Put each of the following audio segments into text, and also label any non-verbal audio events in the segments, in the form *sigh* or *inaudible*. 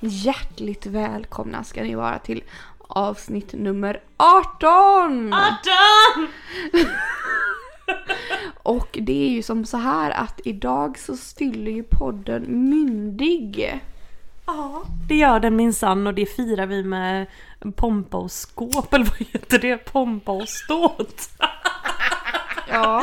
hjärtligt välkomna ska ni vara till avsnitt nummer 18! 18! *laughs* Och det är ju som så här att idag så fyller ju podden myndig. Ja, det gör den minsann och det firar vi med pompa och skåp eller vad heter det? Pompa och ståt. Ja,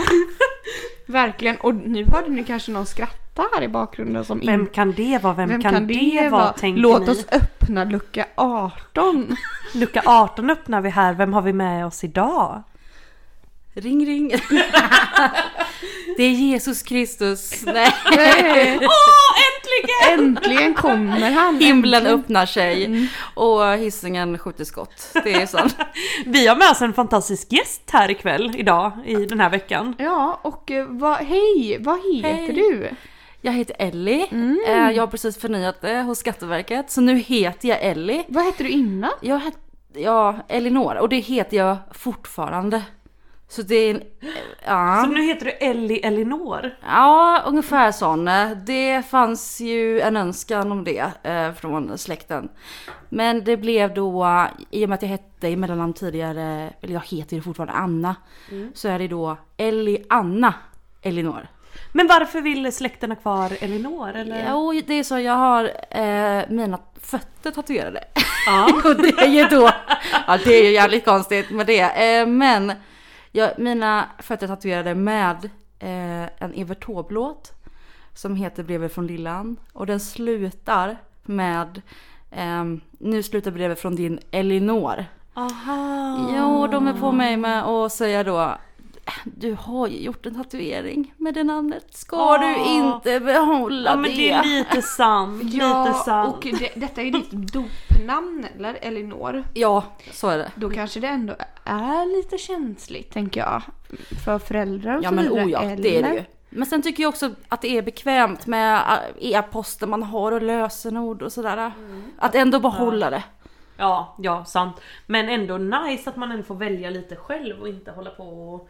verkligen. Och nu hörde ni kanske någon skratta här i bakgrunden som Vem kan det vara? Vem, kan, det vara? Tänker Låt ni? oss öppna lucka 18. *laughs* Lucka 18 öppnar vi här. Vem har vi med oss idag? Ring ring. *laughs* det är Jesus Kristus. *laughs* Nej. Åh, äntligen! Äntligen kommer han. Himlen äntligen. öppnar sig och hissingen skjuter skott. Det är sant. Vi har med oss en fantastisk gäst här ikväll, idag, i den här veckan. Ja, och eh, vad, hej, vad heter Hej. du? Jag heter Ellie. Mm. Eh, Jag har precis förnyat det hos Skatteverket. Så nu heter jag Ellie. Vad hette du innan? Jag heter, ja, Elinor och det heter jag fortfarande. Så det är, Så ja. nu heter du Ellie Elinor. Ja, ungefär sån. Det fanns ju en önskan om det eh, från släkten. Men det blev då, i och med att jag hette i mellannamn tidigare, eller jag heter ju fortfarande Anna, så är det då Ellie Anna Elinor. Men varför vill släkten ha kvar Elinor? Eller? Jo, det är så jag har eh, mina fötter tatuerade. Ja. *laughs* Och det är ju då, ja det är ju jävligt konstigt med det. Eh, men jag, mina fötter tatuerade med eh, en Evert Taube-låt som heter Brevet från Lillan. Och den slutar med ehm, Nu slutar brevet från din Elinor. Aha. Jo, de är på mig med att säga då du har ju gjort en tatuering med det namnet. Ska Åh. du inte behålla Ja men det är lite sant, *laughs* lite sant. och det, detta är ditt *laughs* dopnamn eller Elinor? Ja, så är det. Då kanske det ändå är lite känsligt tänker jag. För föräldrar och Ja så men vidare. oh ja, eller? det är det ju. Men sen tycker jag också att det är bekvämt med äh, e-poster man har och lösenord och sådär. Att ändå behålla det. Ja, ja sant. Men ändå nice att man ändå får välja lite själv och inte hålla på och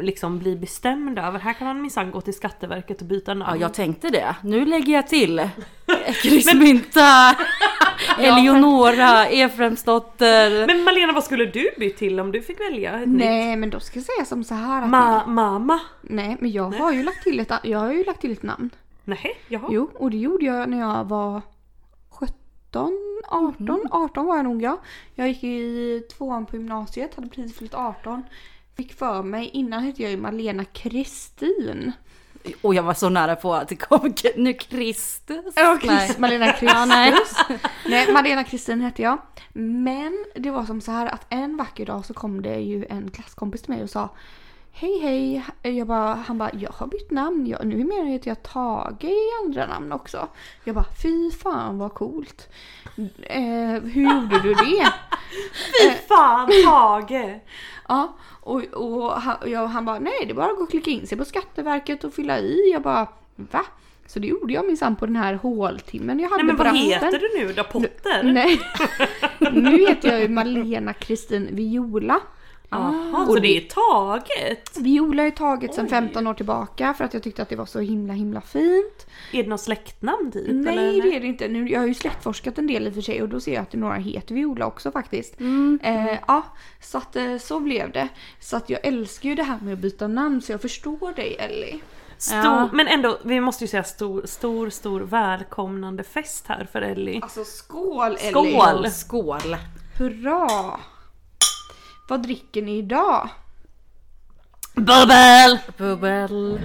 liksom bli bestämd över. Här kan man minsann gå till Skatteverket och byta Ja, namn. jag tänkte det. Nu lägger jag till *laughs* Krismynta, *laughs* Eleonora, Efremsdotter. Men Malena vad skulle du byta till om du fick välja ett nytt? Nej men då ska jag säga som så här att Ma mamma? Nej men jag har ju lagt till ett, jag har ju lagt till ett namn. Nej, jaha. Jo och det gjorde jag när jag var 17, 18, 18 var jag nog ja. Jag gick i tvåan på gymnasiet, hade precis fyllt 18. Fick för mig, innan hette jag ju Malena Kristin. Och jag var så nära på att det kom nu Kristus. Ja, Nej. Chris, Malena Kristus. nej, Malena Kristin hette jag. Men det var som så här att en vacker dag så kom det ju en klasskompis till mig och sa Hej hej, jag bara, han bara jag har bytt namn, jag, numera heter jag Tage i andra namn också. Jag bara fy fan vad coolt. Eh, hur gjorde du det? Fy fan Tage! *laughs* Ja, och, och han, jag, han bara nej det är bara att gå och klicka in sig på Skatteverket och fylla i. Jag bara va? Så det gjorde jag minsann på den här håltimmen jag hade Nej men på vad rasten. heter du nu då? Potter? Nej. *laughs* nu heter jag ju Malena Kristin Viola. Jaha, så det är taget? Viola är taget sedan Oj. 15 år tillbaka för att jag tyckte att det var så himla himla fint. Är det något släktnamn typ? Nej eller? det är det inte. Nu, jag har ju släktforskat en del i och för sig och då ser jag att det några heter Viola också faktiskt. Mm. Eh, ja, så att eh, så blev det. Så att jag älskar ju det här med att byta namn så jag förstår dig Ellie. Stor, Ja. Men ändå, vi måste ju säga stor, stor, stor välkomnande fest här för Ellie. Alltså skål Ellie! Skål! Skål! Hurra! Vad dricker ni idag? Bubbel! Bubbel.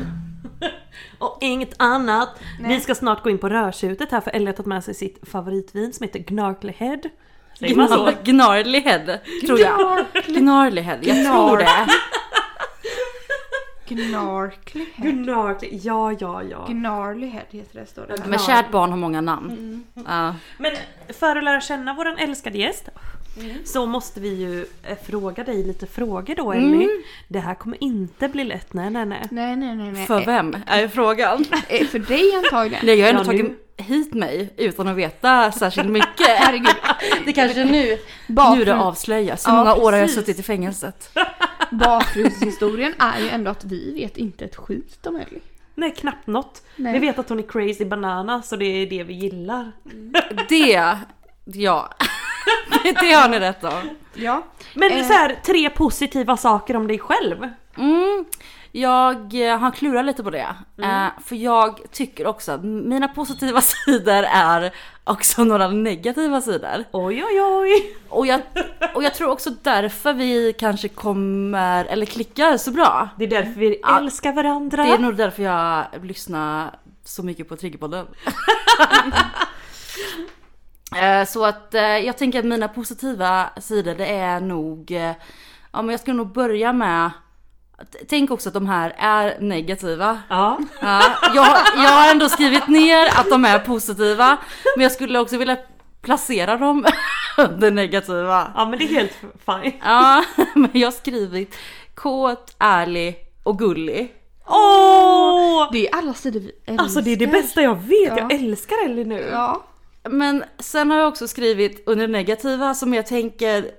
*laughs* Och inget annat. Vi ska snart gå in på rödtjutet här för Ellie har tagit med sig sitt favoritvin som heter Gnarly Head. Säger man så? Gnar, gnarly head, tror jag. Gnarly head, jag tror det. Gnarkly head. Gnarly. Ja, ja, ja. Gnarly head heter det står det. Men kärt barn har många namn. Ja. Men för att lära känna våran älskade gäst så måste vi ju eh, fråga dig lite frågor då Ellie. Det här kommer inte bli lätt, nej nej nej. Nej nej nej. nej. För vem är frågan? *laughs* Eh, för dig antagligen. Nej, jag har ändå Ja, nu- tagit hit mig utan att veta särskilt mycket. *laughs* Herregud. Det kanske nu, nu Bakgrund- det avslöjas. Hur Ja, många år har jag precis. suttit i fängelset? *laughs* Bakgrundshistorien är ju ändå att vi vet inte ett skit om Ellie. Nej knappt något. Nej. Vi vet att hon är crazy banana så det är det vi gillar. Det, ja. *laughs* Det har ni rätt om. Ja. Men Eh. så här, tre positiva saker om dig själv. Mm, jag eh, har klurat lite på det. Eh, för jag tycker också att mina positiva *laughs* sidor är också några negativa sidor. Oj oj oj. Och jag, och jag tror också därför vi kanske kommer, eller klickar så bra. Det är därför vi Ja. älskar varandra. Det är nog därför jag lyssnar så mycket på Triggerpodden. *laughs* Eh, så att eh, jag tänker att mina positiva sidor det är nog, eh, ja men jag skulle nog börja med, tänk också att de här är negativa. Ja. Ja, jag, jag har ändå skrivit ner att de är positiva, men jag skulle också vilja placera dem *laughs* under negativa. ja men det är helt fine. Ja, men jag har skrivit kåt, ärlig och gullig. Åh! Det är alla sidor vi älskar. Alltså det är det bästa jag vet, Ja. jag älskar Ellie nu. Ja. Men sen har jag också skrivit under negativa som jag tänker,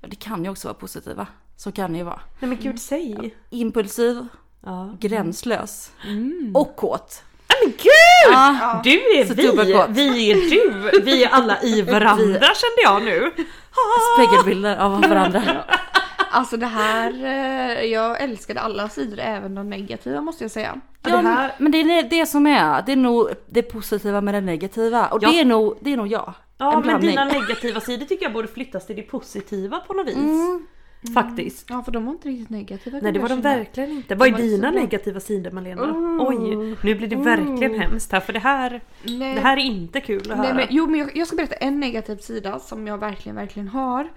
ja det kan ju också vara positiva. Så kan det ju vara. Nej men gud säg. Impulsiv, Ja. gränslös Mm. och kåt. Men gud! Ja, Du är Så vi, vi är du, vi är alla i *laughs* varandra kände jag nu. spegelbilder av varandra. Alltså det här, eh, jag älskade alla sidor, även de negativa måste jag säga. Ja, det här- men det är det som är, det är nog det positiva med det negativa. Och Ja. det, är nog, det är nog jag. Ja En men blandning. dina negativa sidor tycker jag borde flyttas till det positiva på något vis. Mm. Faktiskt. Ja för de var inte riktigt negativa. Nej det var de känna. verkligen inte. Vad är dina negativa sidor Malena? Mm. Oj, nu blir det verkligen hemskt här för det här, Nej. det här är inte kul att Nej, höra. men, jo men jag, jag ska berätta en negativ sida som jag verkligen, verkligen har.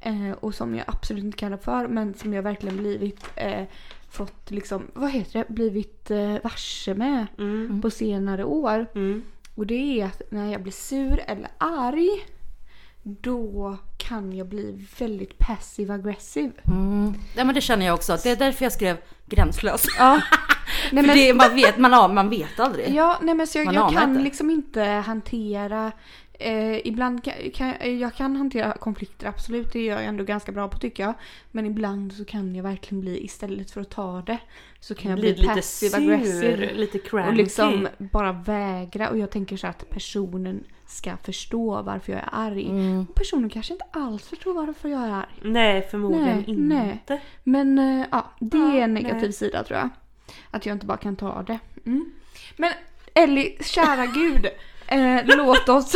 Eh, och som jag absolut inte kallar för men som jag verkligen blivit eh, fått liksom, vad heter det, blivit eh, varse med Mm. på senare år. Mm. Och det är att när jag blir sur eller arg då kan jag bli väldigt passive aggressiv. Mm. Ja men det känner jag också. Det är därför jag skrev gränslös. Ja. *laughs* Nej, För det, man, vet, man, man vet aldrig. Ja, nej men så jag, jag kan inte. liksom inte hantera eh, ibland kan, kan jag kan hantera konflikter absolut, det gör jag ändå ganska bra på tycker jag. Men ibland så kan jag verkligen bli, istället för att ta det, så kan jag bli lite passive sur, aggressive. lite cranky. Och liksom bara vägra och jag tänker så att personen ska förstå varför jag är arg. Mm. Personen kanske inte alls förstår varför jag är arg. Nej förmodligen Nej, nej. inte. Men eh, ja, det Ja, är en negativ nej. sida tror jag. Att jag inte bara kan ta det. Mm. Men Ellie, kära *laughs* gud. Eh, låt oss...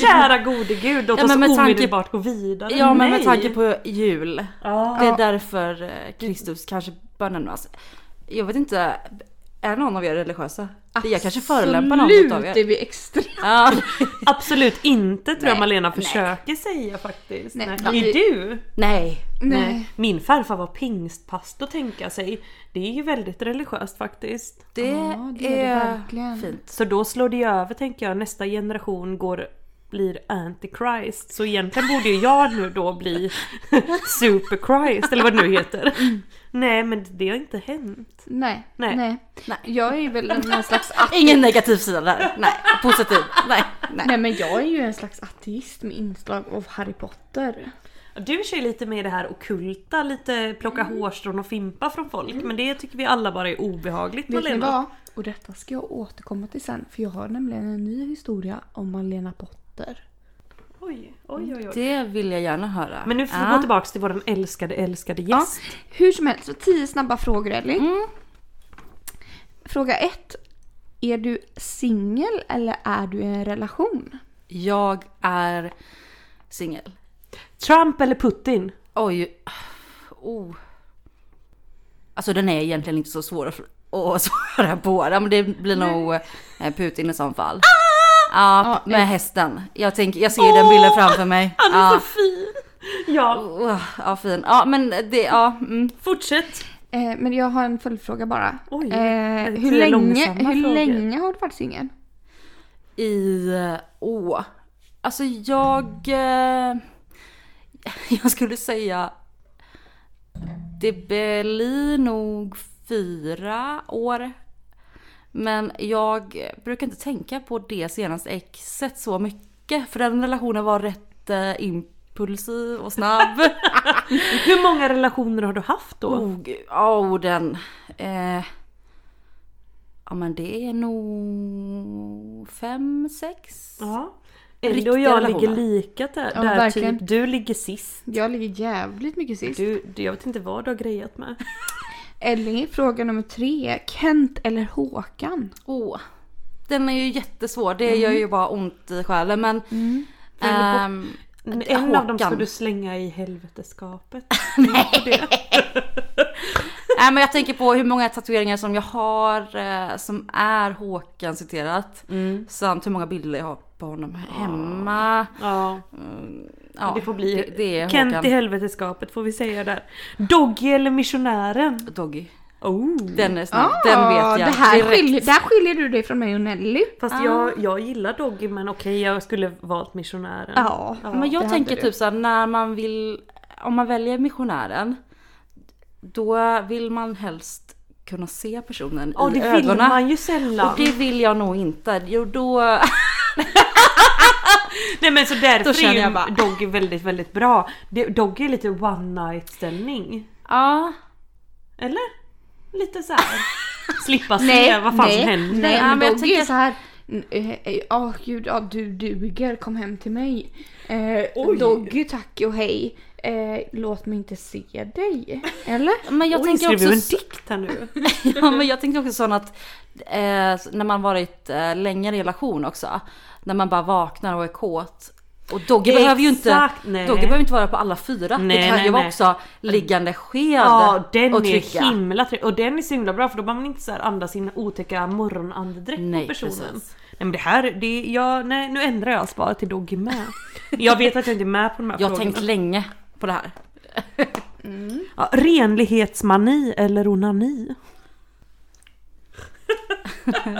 Kära gode gud, låt Ja, oss men med tanke- omedelbart gå vidare. Ja men med Nej. tanke på jul. Ja. Det är därför eh, Kristus kanske bör nämnas. Jag vet inte, är någon av er religiösa? Jag kanske förolämpar någon utav Absolut är er. vi extra. Ja. *laughs* Absolut inte tror jag Nej, Malena nej. försöker säga faktiskt. Nej, Nej. Är du? Nej. Nej. Min farfar var pingstpastor tänka sig. Det är ju väldigt religiöst faktiskt. Det, Ja, det är det verkligen. fint. Så då slår det över tänker jag. Nästa generation går blir antichrist. Så egentligen borde ju jag nu då bli superchrist eller vad det nu heter. Nej men det har inte hänt. Nej. Nej. Nej. Nej. Jag är ju väl en *laughs* slags ateist. Ingen negativ sida där. Nej, positiv. Nej, nej. Nej men jag är ju en slags ateist med inslag av Harry Potter. Du kör ju lite med det här okulta, lite plocka hårstrån och fimpa från folk. Men det tycker vi alla bara är obehagligt Vet ni Malena. vad? Och detta ska jag återkomma till sen för jag har nämligen en ny historia om Malena Potter. Oj, oj, oj, oj. Det vill jag gärna höra. Men nu får vi Ja. gå tillbaks till vår älskade, älskade gäst. Hur som helst, så tio snabba frågor Ellie. Mm. Fråga ett. Är du singel eller är du i en relation? Jag är singel. Trump eller Putin? Oj. Oh. Alltså den är egentligen inte så svår att svara på. Ja, Men det blir nog eh, Putin i så fall. Ja, Ja, med hästen. Jag, tänker, jag ser den bilden framför mig. Han är Ja. så fin! Ja, Oh, ja, fin. Ja, men det, ja. Mm. fortsätt. Eh, men jag har en följdfråga bara. Oj, eh, hur länge, hur frågor? länge har du varit singel? I, åh. Alltså jag, eh, *laughs* jag skulle säga det blir nog fyra år. Men jag brukar inte tänka på det senaste exet så mycket. För den relationen var rätt eh, impulsiv och snabb. *laughs* Hur många relationer har du haft då? oh, gud. oh, den. Eh, ja men det är nog fem, sex. Ja. Ellie och jag relationer. ligger lika där, Ja, där typ. Du ligger sist. Jag ligger jävligt mycket sist. Du, jag vet inte vad du har grejat med. *laughs* Ellie, fråga nummer tre. Kent eller Håkan? Åh, den är ju jättesvår. Det gör ju bara ont i själen men... ehm, En av dem ska Håkan. du slänga i helveteskapet. *laughs* Nej men jag tänker på hur många tatueringar som jag har eh, som är Håkan citerat. Samt hur många bilder jag har på honom hemma. Ja, Ja, det får bli det, det är Kent Håkan. i helveteskapet får vi säga där. Doggy eller missionären? Doggy. Oh. Den är snabb. den vet jag Ah, det här direkt. skiljer, där skiljer du dig från mig och Nelly. Fast jag, jag gillar Doggy men okej jag skulle valt missionären. Ja, Men det jag tänker typ såhär när man vill, om man väljer missionären. Då vill man helst kunna se personen Ja i det vill ögonen. man ju sällan. Och det vill jag nog inte. Jo då... *laughs* Nej men så därför är ju bara- Doggy väldigt väldigt bra. Doggy är lite one night ställning. Ja. Eller? Lite så här. Slippa se Nej, vad fan nej, som händer. Nej, Ja, men men jag tänker- så här. Ja gud, ja du duger, kom hem till mig. Eh. Doggy tack och hej. Eh, låt mig inte se dig. Eller? *laughs* Men jag Oj, tänker också... du en dikt här nu? *laughs* ja men jag tänker också sån att eh, när man varit eh, länge i relation också. När man bara vaknar och är kåt. Och Doggy behöver ju inte, nej. Doggy behöver inte vara på alla fyra. Nej, det kan nej, ju vara också liggande sked Ja den och är trycka. himla trevlig. Och den är så himla bra för då behöver man inte så här andas in otäcka morgonandedräkt på personen. precis. Nej men det här, det, ja, nej, nu ändrar jag svaret till Doggy med. Jag vet att jag inte är med på de här *laughs* Jag har frågorna. tänkt länge på det här. Ja, renlighetsmani eller onani? *laughs*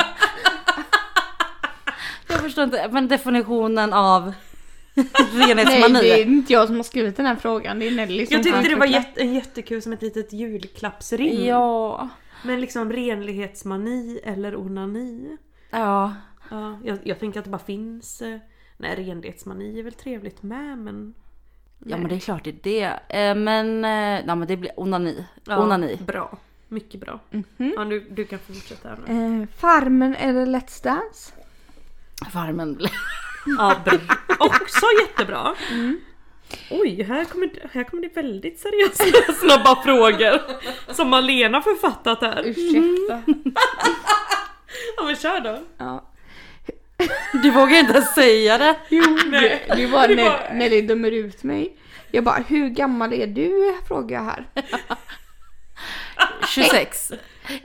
Jag förstår inte, men definitionen av *laughs* Nej, renhetsmani. det är inte jag som har skrivit den här frågan. Det är Nelly som Jag tyckte det var jätte, en jättekul som ett litet julklappsring. Ja. Men liksom renlighetsmani eller onani? Ja. Ja, jag, jag tänker att det bara finns... eh, Nej, renlighetsmani är väl trevligt med men... Ja men det är klart det är det. Eh, Men, eh, nej, men det blir onani. Ja, Onani. Bra. Mycket bra. Mhm. Ja, du, du kan fortsätta. Eh, farmen eller Let's Dance? Farmen. Ja. Också jättebra. Oj, här kommer, här kommer det väldigt seriösa *laughs* snabba frågor. Som Malena författat här. Ursäkta. Ja men kör då. Ja. Du vågar inte säga det. Jo, det, det var Det när, var- när det dömer ut mig. Jag bara, hur gammal är du? Frågar jag här. 26.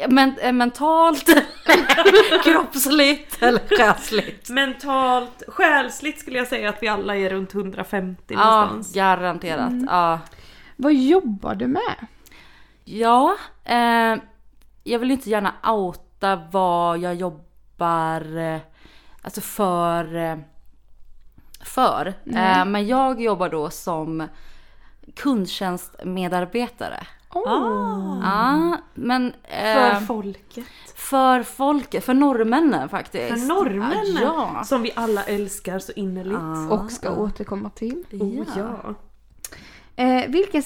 Men, eh, mentalt, *laughs* kroppsligt eller själsligt? Mentalt, själsligt skulle jag säga att vi alla är runt 150 Ja, någonstans. garanterat. Ja, Vad jobbar du med? ja eh, jag vill inte gärna outa vad jag jobbar eh, alltså för. Eh, för. Eh, men jag jobbar då som kundtjänstmedarbetare. Oh. Ah, Ja, men för eh, folket. för folket, för norrmännen faktiskt. För norrmännen. Ja. Som vi alla älskar så innerligt. Ja. Och ska återkomma till. Oh, ja. Eh, vilken...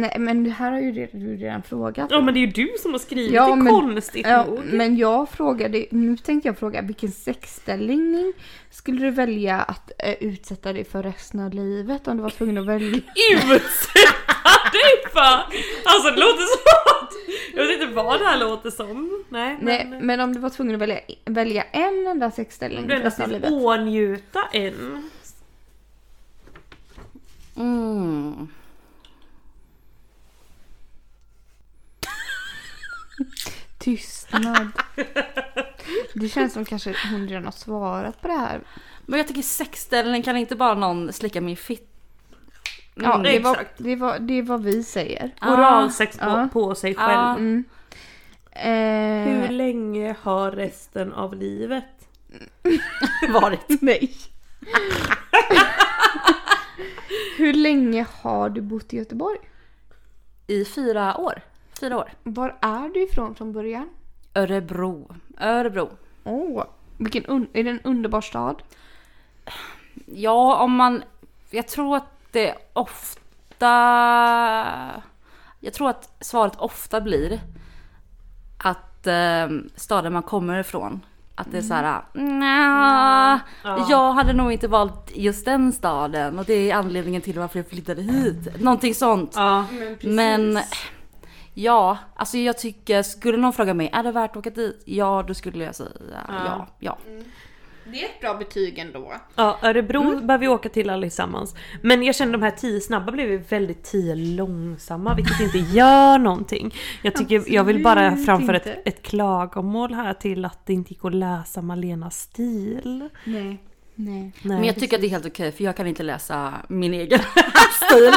Nej men det här har ju redan, du redan frågat. ja men det är ju du som har skrivit Ja, det men- konstigt Ja, nog. men jag frågade, nu tänkte jag fråga vilken sexställning skulle du välja att eh, utsätta dig för resten av livet om du var tvungen att välja? Utsätta dig för! Alltså det låter som att... Jag vet inte vad det här låter som. Nej men... Nej, men om du var tvungen att välja, välja en enda sexställning för resten av livet. ånjuta en. Mm. Tystnad. Det känns som kanske hon redan har svarat på det här. Men jag tycker sexställning kan inte bara någon slicka min fitt. Ja, Mm, det, var, exakt. det, var, det är vad vi säger. Oralsex på, Ja. på sig Ja. själv. Mm. Eh, Hur länge har resten av livet? *laughs* Varit. Nej. *laughs* Hur länge har du bott i Göteborg? I fyra år. Fyra år. Var är du ifrån från början? Örebro. Örebro. Åh, vilken un- är det en underbar stad? Ja, om man... Jag tror att det ofta... Jag tror att svaret ofta blir att eh, staden man kommer ifrån, att det är så här, nja, Ja. jag hade nog inte valt just den staden och det är anledningen till varför jag flyttade hit. Någonting sånt. Ja. Men ja, alltså jag tycker, skulle någon fråga mig, är det värt att åka dit? Ja, då skulle jag säga ja. ja. Det är ett bra betyg ändå. Ja, Örebro behöver vi åka till allesammans. Men jag känner de här tio snabba blev väldigt tio långsamma, vilket inte *laughs* gör någonting. Jag tycker, jag vill bara framföra ett, inte. ett klagomål här till att det inte gick att läsa Malenas stil. Nej. Nej. Nej. Men jag tycker att det är helt okej för jag kan inte läsa min egen *laughs* stil.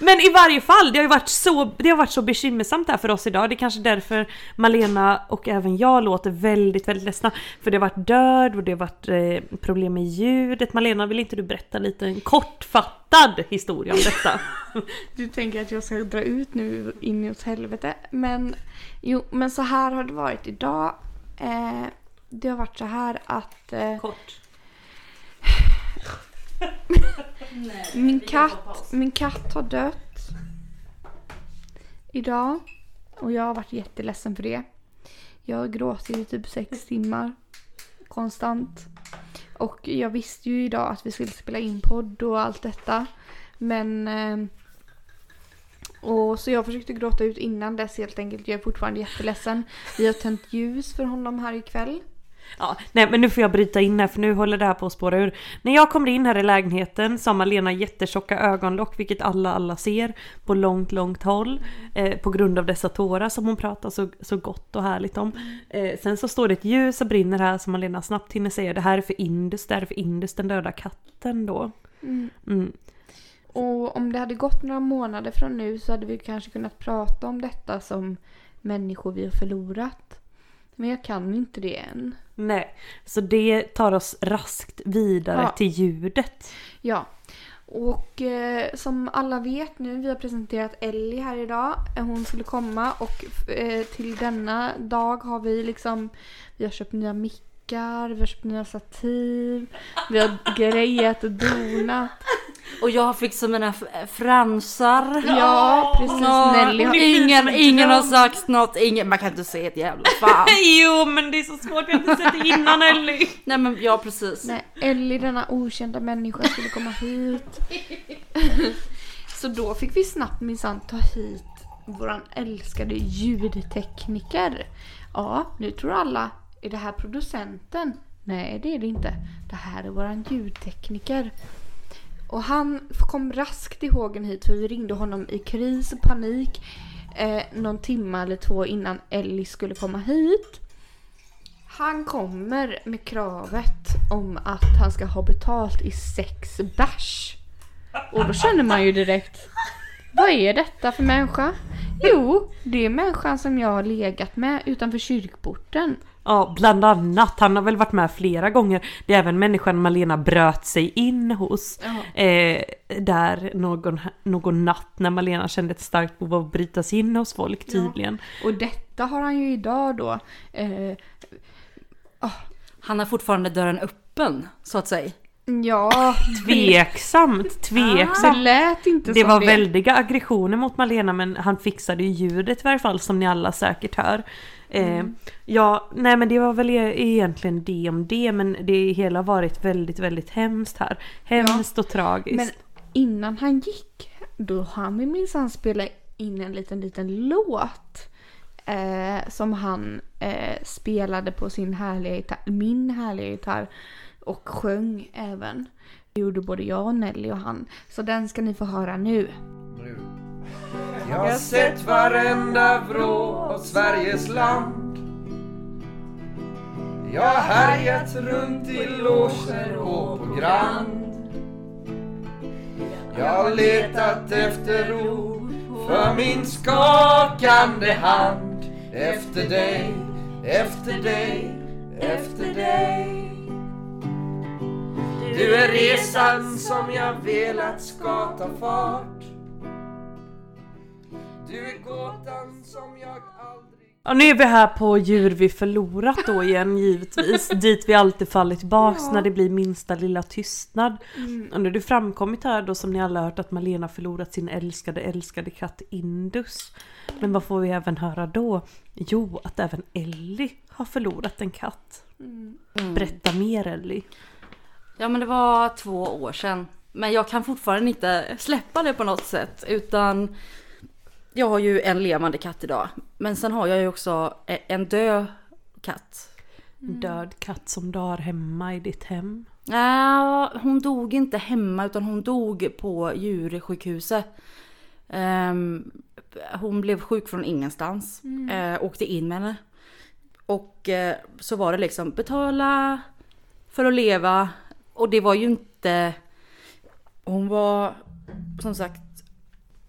Men i varje fall, det har ju varit så, det har varit så bekymmersamt här för oss idag. Det är kanske därför Malena och även jag låter väldigt, väldigt ledsna. För det har varit död och det har varit eh, problem med ljudet. Malena, vill inte du berätta lite en kortfattad historia om detta? *laughs* Du tänker att jag ska dra ut nu in i åt helvete. Men jo, men så här har det varit idag. Eh, det har varit så här att eh, Kort. *laughs* *laughs* min, katt, min katt har dött. Idag. Och jag har varit jätteledsen för det. Jag har gråtit i typ sex timmar. Konstant. Och jag visste ju idag att vi skulle spela in podd och allt detta. Men... Eh, och så jag försökte gråta ut innan dess helt enkelt. Jag är fortfarande jätteledsen. Vi har tänt ljus för honom här ikväll. Ja, nej men nu får jag bryta in här för nu håller det här på att spåra ur. När jag kommer in här i lägenheten så har Malena jättetjocka ögonlock vilket alla alla ser på långt långt håll. Eh, på grund av dessa tårar som hon pratar så, så gott och härligt om. Eh, sen så står det ett ljus och brinner här som Malena snabbt hinner säga det här är för Indus, det här är för Indus den döda katten då. Mm. Och om det hade gått några månader från nu så hade vi kanske kunnat prata om detta som människor vi har förlorat. Men jag kan inte det än. Nej, så det tar oss raskt vidare Ja. till ljudet. Ja. Och eh, som alla vet nu, vi har presenterat Ellie här idag. Hon skulle komma och eh, till denna dag har vi liksom Vi har köpt nya mickar, vi har köpt nya stativ, vi har grejat och donat. Och jag har fixat mina fransar. Ja, precis. Ja, Nelly har... ingen, ingen har sagt något, ingen, man kan inte säga ett jävla fan. *laughs* Jo men det är så svårt, jag har inte sett det innan Ellie. Nej men ja precis. Nej, Ellie denna okända människa skulle komma hit. *laughs* Så då fick vi snabbt minsann ta hit våran älskade ljudtekniker. Ja, nu tror alla, är det här producenten? Nej, det är det inte. Det här är våran ljudtekniker. Och han kom raskt i hågen hit för vi ringde honom i kris och panik eh, någon timme eller två innan Ellie skulle komma hit. Han kommer med kravet om att han ska ha betalt i sex bärs. Och då känner man ju direkt. Vad är detta för människa? Jo, det är människan som jag har legat med utanför kyrkporten. Ja, bland annat. Han har väl varit med flera gånger. Det är även människan Malena bröt sig in hos. Eh, där någon, någon natt när Malena kände ett starkt behov av att bryta sig in hos folk tydligen. Och detta har han ju idag då. Eh, Han har fortfarande dörren öppen, så att säga. ja, Tveksamt, det tveksamt. lät inte Det var det. väldiga aggressioner mot Malena men han fixade ju ljudet i varje fall som ni alla säkert hör. Eh, Ja, nej men det var väl e- egentligen det om det men det hela har varit väldigt, väldigt hemskt här. Hemskt och tragiskt. Men innan han gick, då hann vi minsann spela in en liten, liten låt. Eh, som han eh, spelade på sin härliga gitarr, min härliga gitarr. Och sjöng även. Det gjorde både jag och Nelly och han. Så den ska ni få höra nu. Jag har sett varenda vrå av Sveriges land. Jag har härjat runt i loger och på Grand. Jag har letat efter ord för min skakande hand. Efter dig, efter dig, efter dig. Du är resan som jag velat ska ta fart. Du är gåtan som jag aldrig Ja, nu är vi här på djur vi förlorat då igen givetvis. *laughs* Dit vi alltid faller tillbaks Ja. när det blir minsta lilla tystnad. Mm. Och nu har det framkommit här då som ni alla har hört att Malena förlorat sin älskade älskade katt Indus. Men vad får vi även höra då? Jo, att även Ellie har förlorat en katt. Mm. Berätta mer Ellie. Ja men det var två år sedan. Men jag kan fortfarande inte släppa det på något sätt. Utan jag har ju en levande katt idag. Men sen har jag ju också e- en död katt. En död katt som dör hemma i ditt hem. Ja, hon dog inte hemma utan hon dog på djursjukhuset. Ehm, hon blev sjuk från ingenstans. Eh, åkte in med henne. Och eh, så var det liksom betala för att leva. Och det var ju inte... Hon var som sagt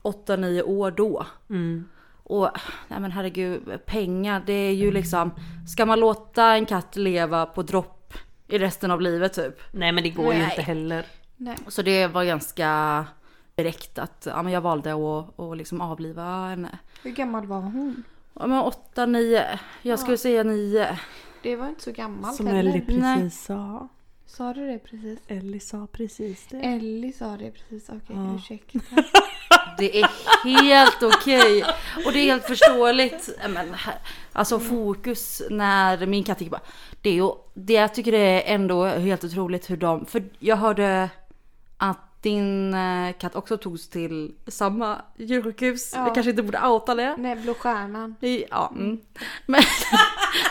8-9 år då. Mm. Och nej men herregud, pengar det är ju liksom... Ska man låta en katt leva på dropp i resten av livet typ? Nej men det går ju Nej. inte heller. Nej. Så det var ganska direkt att ja, men jag valde att, att liksom avliva henne. Hur gammal var hon? Ja men 8, 9, jag skulle säga 9. Det var inte så gammalt Som heller. Ellie precis Nej. sa. Sa du det precis? Ellie sa precis det. Ellie sa det precis. Okej, Ja. ursäkta. *laughs* Det är helt okej. Och det är helt förståeligt. Men, här- alltså fokus när min katt gick bara. Det är ju, det jag tycker det är ändå helt otroligt hur de, för jag hörde att din eh, katt också togs till samma djursjukhus. Ja. Jag kanske inte borde outa det. Nej, Blå Stjärnan. Det- Ja, mm. Men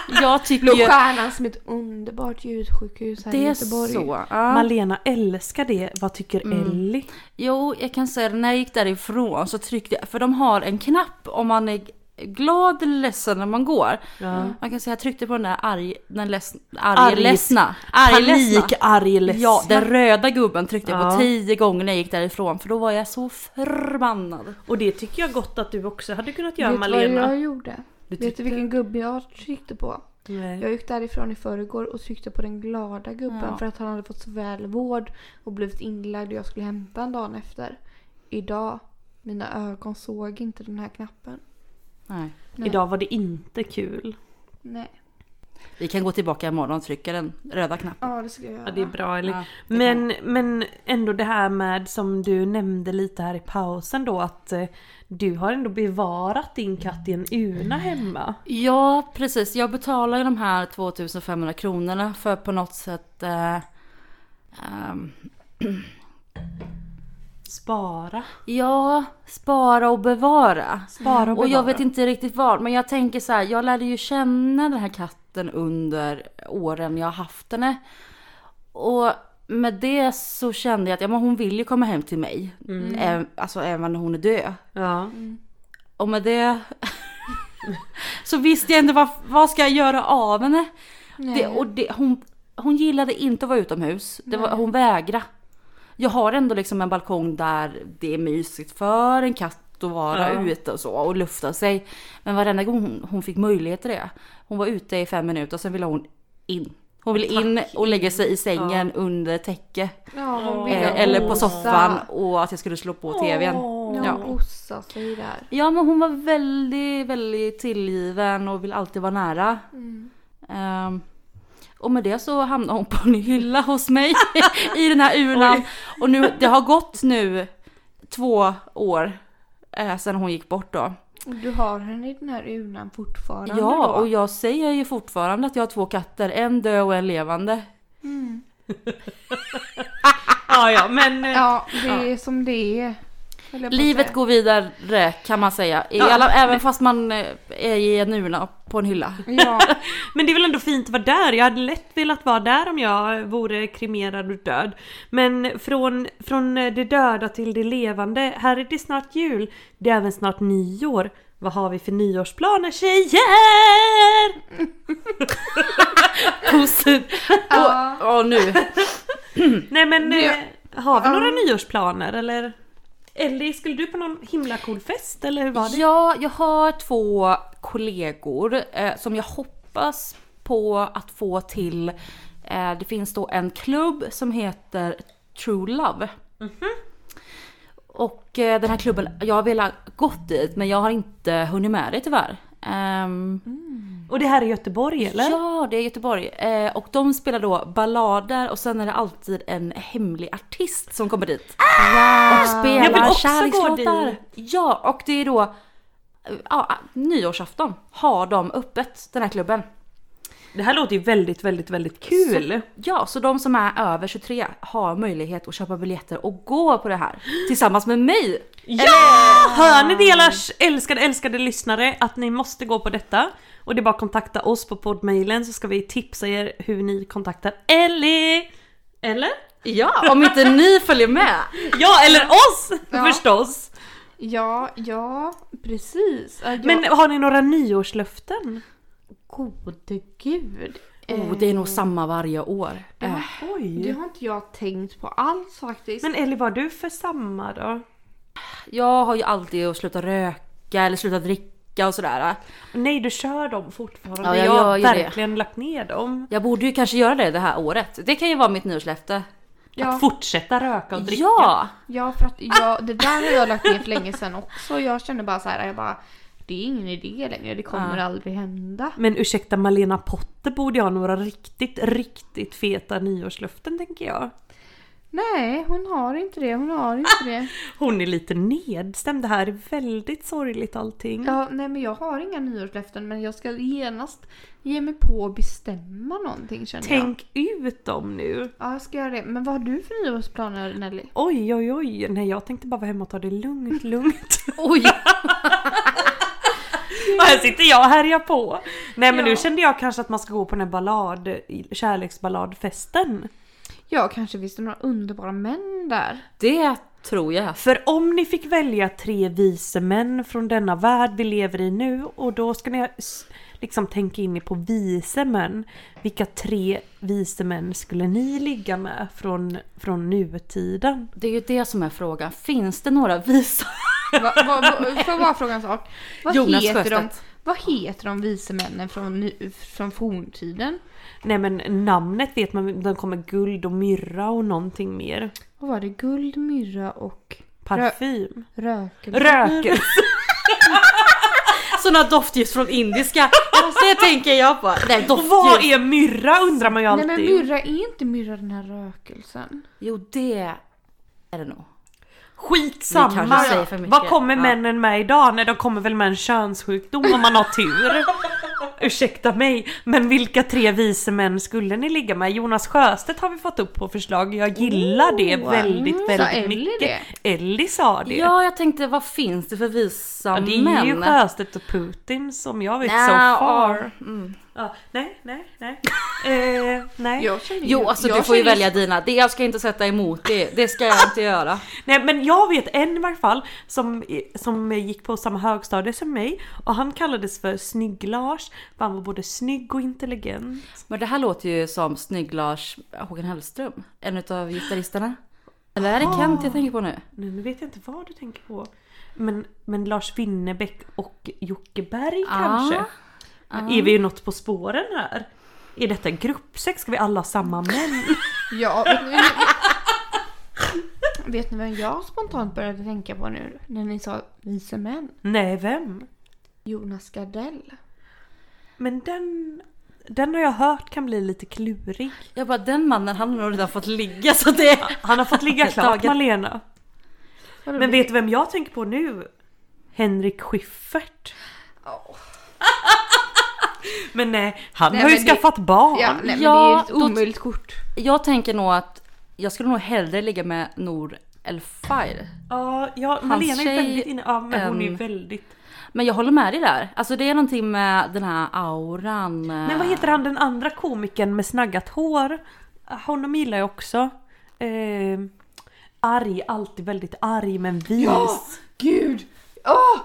*laughs* jag tycker Blå. Stjärnan som är ett underbart djursjukhus här Det i är Göteborg. så. Ja. Malena älskar det. Vad tycker Mm. Ellie? Jo, jag kan säga det, när jag gick därifrån så tryckte jag, för de har en knapp om man är glad eller ledsen när man går. Ja. Man kan säga jag tryckte på den där arg, den leds, arg, Arg- ledsna. Arg, ledsna. Panik, arg, ledsen. Ja, den röda gubben tryckte jag Ja. på tio gånger när jag gick därifrån för då var jag så förbannad. Och det tycker jag gott att du också hade kunnat göra Vet du vad Malena. jag gjorde? Du Vet du vilken gubbe jag tryckte på? Nej. Jag gick därifrån i förrgår och tryckte på den glada gubben Ja. för att han hade fått så väl vård och blivit inlagd och jag skulle hämta en dagen efter. Idag, mina ögon såg inte den här knappen. Nej. Nej. Idag var det inte kul. Nej. Vi kan gå tillbaka imorgon och trycka den röda knappen. Ja, det ska jag göra. Ja, det är bra Ellie. Ja, det men, men ändå det här med som du nämnde lite här i pausen då att eh, du har ändå bevarat din katt i en urna hemma. Ja, precis. Jag betalar ju de här 2500 kronorna för på något sätt eh, ehm, Spara. Ja, spara och bevara. Spara och Och jag bevara. vet inte riktigt vad, men jag tänker så här, jag lärde ju känna den här katten under åren jag haft henne. Och med det så kände jag att ja, men hon vill ju komma hem till mig. Även, alltså även när hon är död. Ja. Och med det *laughs* så visste jag inte vad, vad ska jag göra av henne. Det, och det, hon, hon gillade inte att vara utomhus. Det var, hon vägrade. Jag har ändå liksom en balkong där det är mysigt för en katt att vara Ja. ute och så och lufta sig. Men varenda gång hon, hon fick möjlighet till det. Hon var ute i fem minuter och sen ville hon in. Hon ville in och lägga sig i sängen under täcke. Ja, ville Eh, eller på soffan och att jag skulle slå på tvn. Ja, Ja. sig där. Ja men hon var väldigt, väldigt tillgiven och vill alltid vara nära. Mm. Ehm, och med det så hamnade hon på en hylla hos mig *laughs* i den här urnan. Och nu, det har gått nu två år eh, sedan hon gick bort då. Du har henne i den här urnan fortfarande Ja, då? och jag säger ju fortfarande att jag har två katter, en död och en levande. Mm. *laughs* Ja, ja, men... eh, Ja, det är som det är. Livet säga. går vidare kan man säga. I alla, även fast man eh, är i en urna på en hylla. Ja, *laughs* Men det är väl ändå fint att vara där. Jag hade lätt velat vara där om jag vore kremerad och död. Men från, från det döda till det levande. Här är det snart jul. Det är även snart nyår. Vad har vi för nyårsplaner tjejer? *laughs* Pussen. Ja. Och, och nu. Nej men Ja. eh, har vi Ja. några nyårsplaner eller? Ellie, skulle du på någon himla cool fest eller hur var det? Ja, jag har två kollegor eh, som jag hoppas på att få till. Eh, det finns då en klubb som heter True Love. Och eh, den här klubben, jag har velat gått dit men jag har inte hunnit med det tyvärr. Ehm, Och det här är Göteborg eller? Ja, det är Göteborg. Eh, och de spelar då ballader och sen är det alltid en hemlig artist som kommer dit. Och Jag vill spelar kärlekslåtar. Ja, och det är då ja, nyårsafton har de öppet den här klubben. Det här låter ju väldigt, väldigt, väldigt kul. Ja, så de som är över 23 har möjlighet att köpa biljetter och gå på det här tillsammans med mig. Ja! Hör ni det Lars älskade, älskade lyssnare att ni måste gå på detta? Och det är bara att kontakta oss på poddmailen så ska vi tipsa er hur ni kontaktar Ellie! Eller? Ja, *laughs* om inte ni följer med. Ja, eller oss Ja. förstås! Ja, ja, precis. Äh, Jag, Men har ni några nyårslöften? gode gud. Oh, det är nog samma varje år. Eh, Det Oj! har inte jag tänkt på alls faktiskt. Men Ellie, vad har du för samma då? Jag har ju alltid att sluta röka eller sluta dricka och sådär. Nej, du kör dem fortfarande. Ja, jag jag gör har ju det. verkligen lagt ner dem. Jag borde ju kanske göra det det här året. Det kan ju vara mitt nyårslöfte. Att ja, fortsätta röka och dricka. Ja! ja, för att jag, det där har jag lagt ner för länge sedan också. Jag kände bara så här, jag bara, det är ingen idé längre, det kommer aldrig hända. Men ursäkta Malena Potter borde ha några riktigt, riktigt feta nyårslöften tänker jag. Nej, hon har inte det, hon har inte det. *laughs* Hon är lite nedstämd. Det här är väldigt sorgligt allting. Ja, nej men jag har inga nyårslöften men jag ska genast ge mig på att bestämma någonting känner jag. Tänk ut dem nu. Ja, jag ska göra det. Men vad har du för nyårsplaner Nelly? Oj, oj, oj. Nej, jag tänkte bara vara hemma och ta det lugnt, *laughs* lugnt. Oj! Och *laughs* här sitter jag och härjar på. Nej, men nu Ja. kände jag kanske att man ska gå på den här ballad, kärleksballadfesten. Ja, kanske finns det några underbara män där. Det tror jag. För om ni fick välja tre vise män från denna värld vi lever i nu och då ska ni liksom tänka in er på vise män. Vilka tre vise män skulle ni ligga med från, från nutiden? Det är ju det som är frågan. Finns det några visa? Va, va, va, får jag bara fråga en sak? Vad Jonas heter de, Sjöstedt. Vad heter de vise männen från, från forntiden? Nej men namnet vet man, de kommer guld och myrra och någonting mer. Vad var det? Guld, myrra och Parfym. rökelse? Rökelse. *laughs* Sådana doftljus från indiska. Alltså, det tänker jag på. Nej, doftljus. vad är myrra undrar man ju Nej alltid. men myrra, är inte myrra den här rökelsen? Jo, det är det nog. Skitsamma! Vi kanske säger för mycket. Vad kommer Ja. männen med idag? Nej de kommer väl med en könssjukdom om man har tur. *laughs* Ursäkta mig, men vilka tre vise män skulle ni ligga med? Jonas Sjöstedt har vi fått upp på förslag. Jag gillar det Oh, väldigt, mm, väldigt Ellie mycket. Ellie sa det. Ja, jag tänkte vad finns det för visa Ja, det är män? ju Sjöstedt och Putin som jag vet Nja, so far. mm. Ja, nej, nej, nej. eh, nej. Jag känner Jo, alltså jag du får ju välja dina. Det jag ska inte sätta emot det. Det ska jag inte göra. *laughs* Nej men jag vet en i varje fall som, som gick på samma högstadie som mig och han kallades för Snygg-Lars för han var både snygg och intelligent. Men det här låter ju som Snygg-Lars Håkan Hellström. En utav gitarristerna. Eller är det Kent jag tänker på nu? Nej, nu vet jag inte vad du tänker på. Men, men Lars Winnerbäck och Jocke Berg Ah, kanske? Är vi ju något på spåren här? Är detta gruppsex? Ska vi alla ha samma män? *laughs* Ja, vet ni, vet ni vem jag spontant började tänka på nu när ni sa vise män? Nej, vem? Jonas Gardell. Men den, den har jag hört kan bli lite klurig. Jag bara den mannen han har nog redan fått ligga så det... Han har fått ligga klart Taget. Malena. Men vet du vem jag tänker på nu? Henrik Schyffert. Åh. *laughs* Men nej, han Nej, har ju men det- skaffat barn. Ja, nej, men Ja, det är ett då- omöjligt kort. Jag tänker nog att jag skulle nog hellre ligga med Nour El Fayr. Ja, ja Malena är tjej, väldigt inne, ja men hon är ju ehm, väldigt... Men jag håller med dig där. Alltså det är någonting med den här auran. eh, Men vad heter han den andra komikern med snaggat hår? Honom gillar jag också. Eh, arg, alltid väldigt arg men vis. Gud! Åh!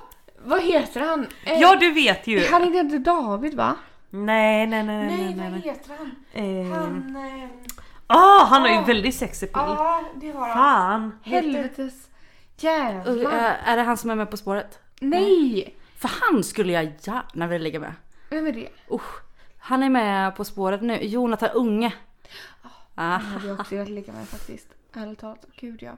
Vad heter han? Eh, Ja du vet ju. Han är inte David va? Nej nej nej nej Nej, nej. vad heter han? Eh, Han... Eh, ah, han har ju Ja. väldigt sexig bild. ja, det har han. Fan. Helvetes... Jävlar. Är, är det han som är med På spåret? Nej! För han skulle jag gärna vilja ligga med. Vem är det? Usch. Han är med På spåret nu. Jonathan Unge. Ah. Han hade jag också velat ligga med faktiskt. Ärligt talat. Gud ja.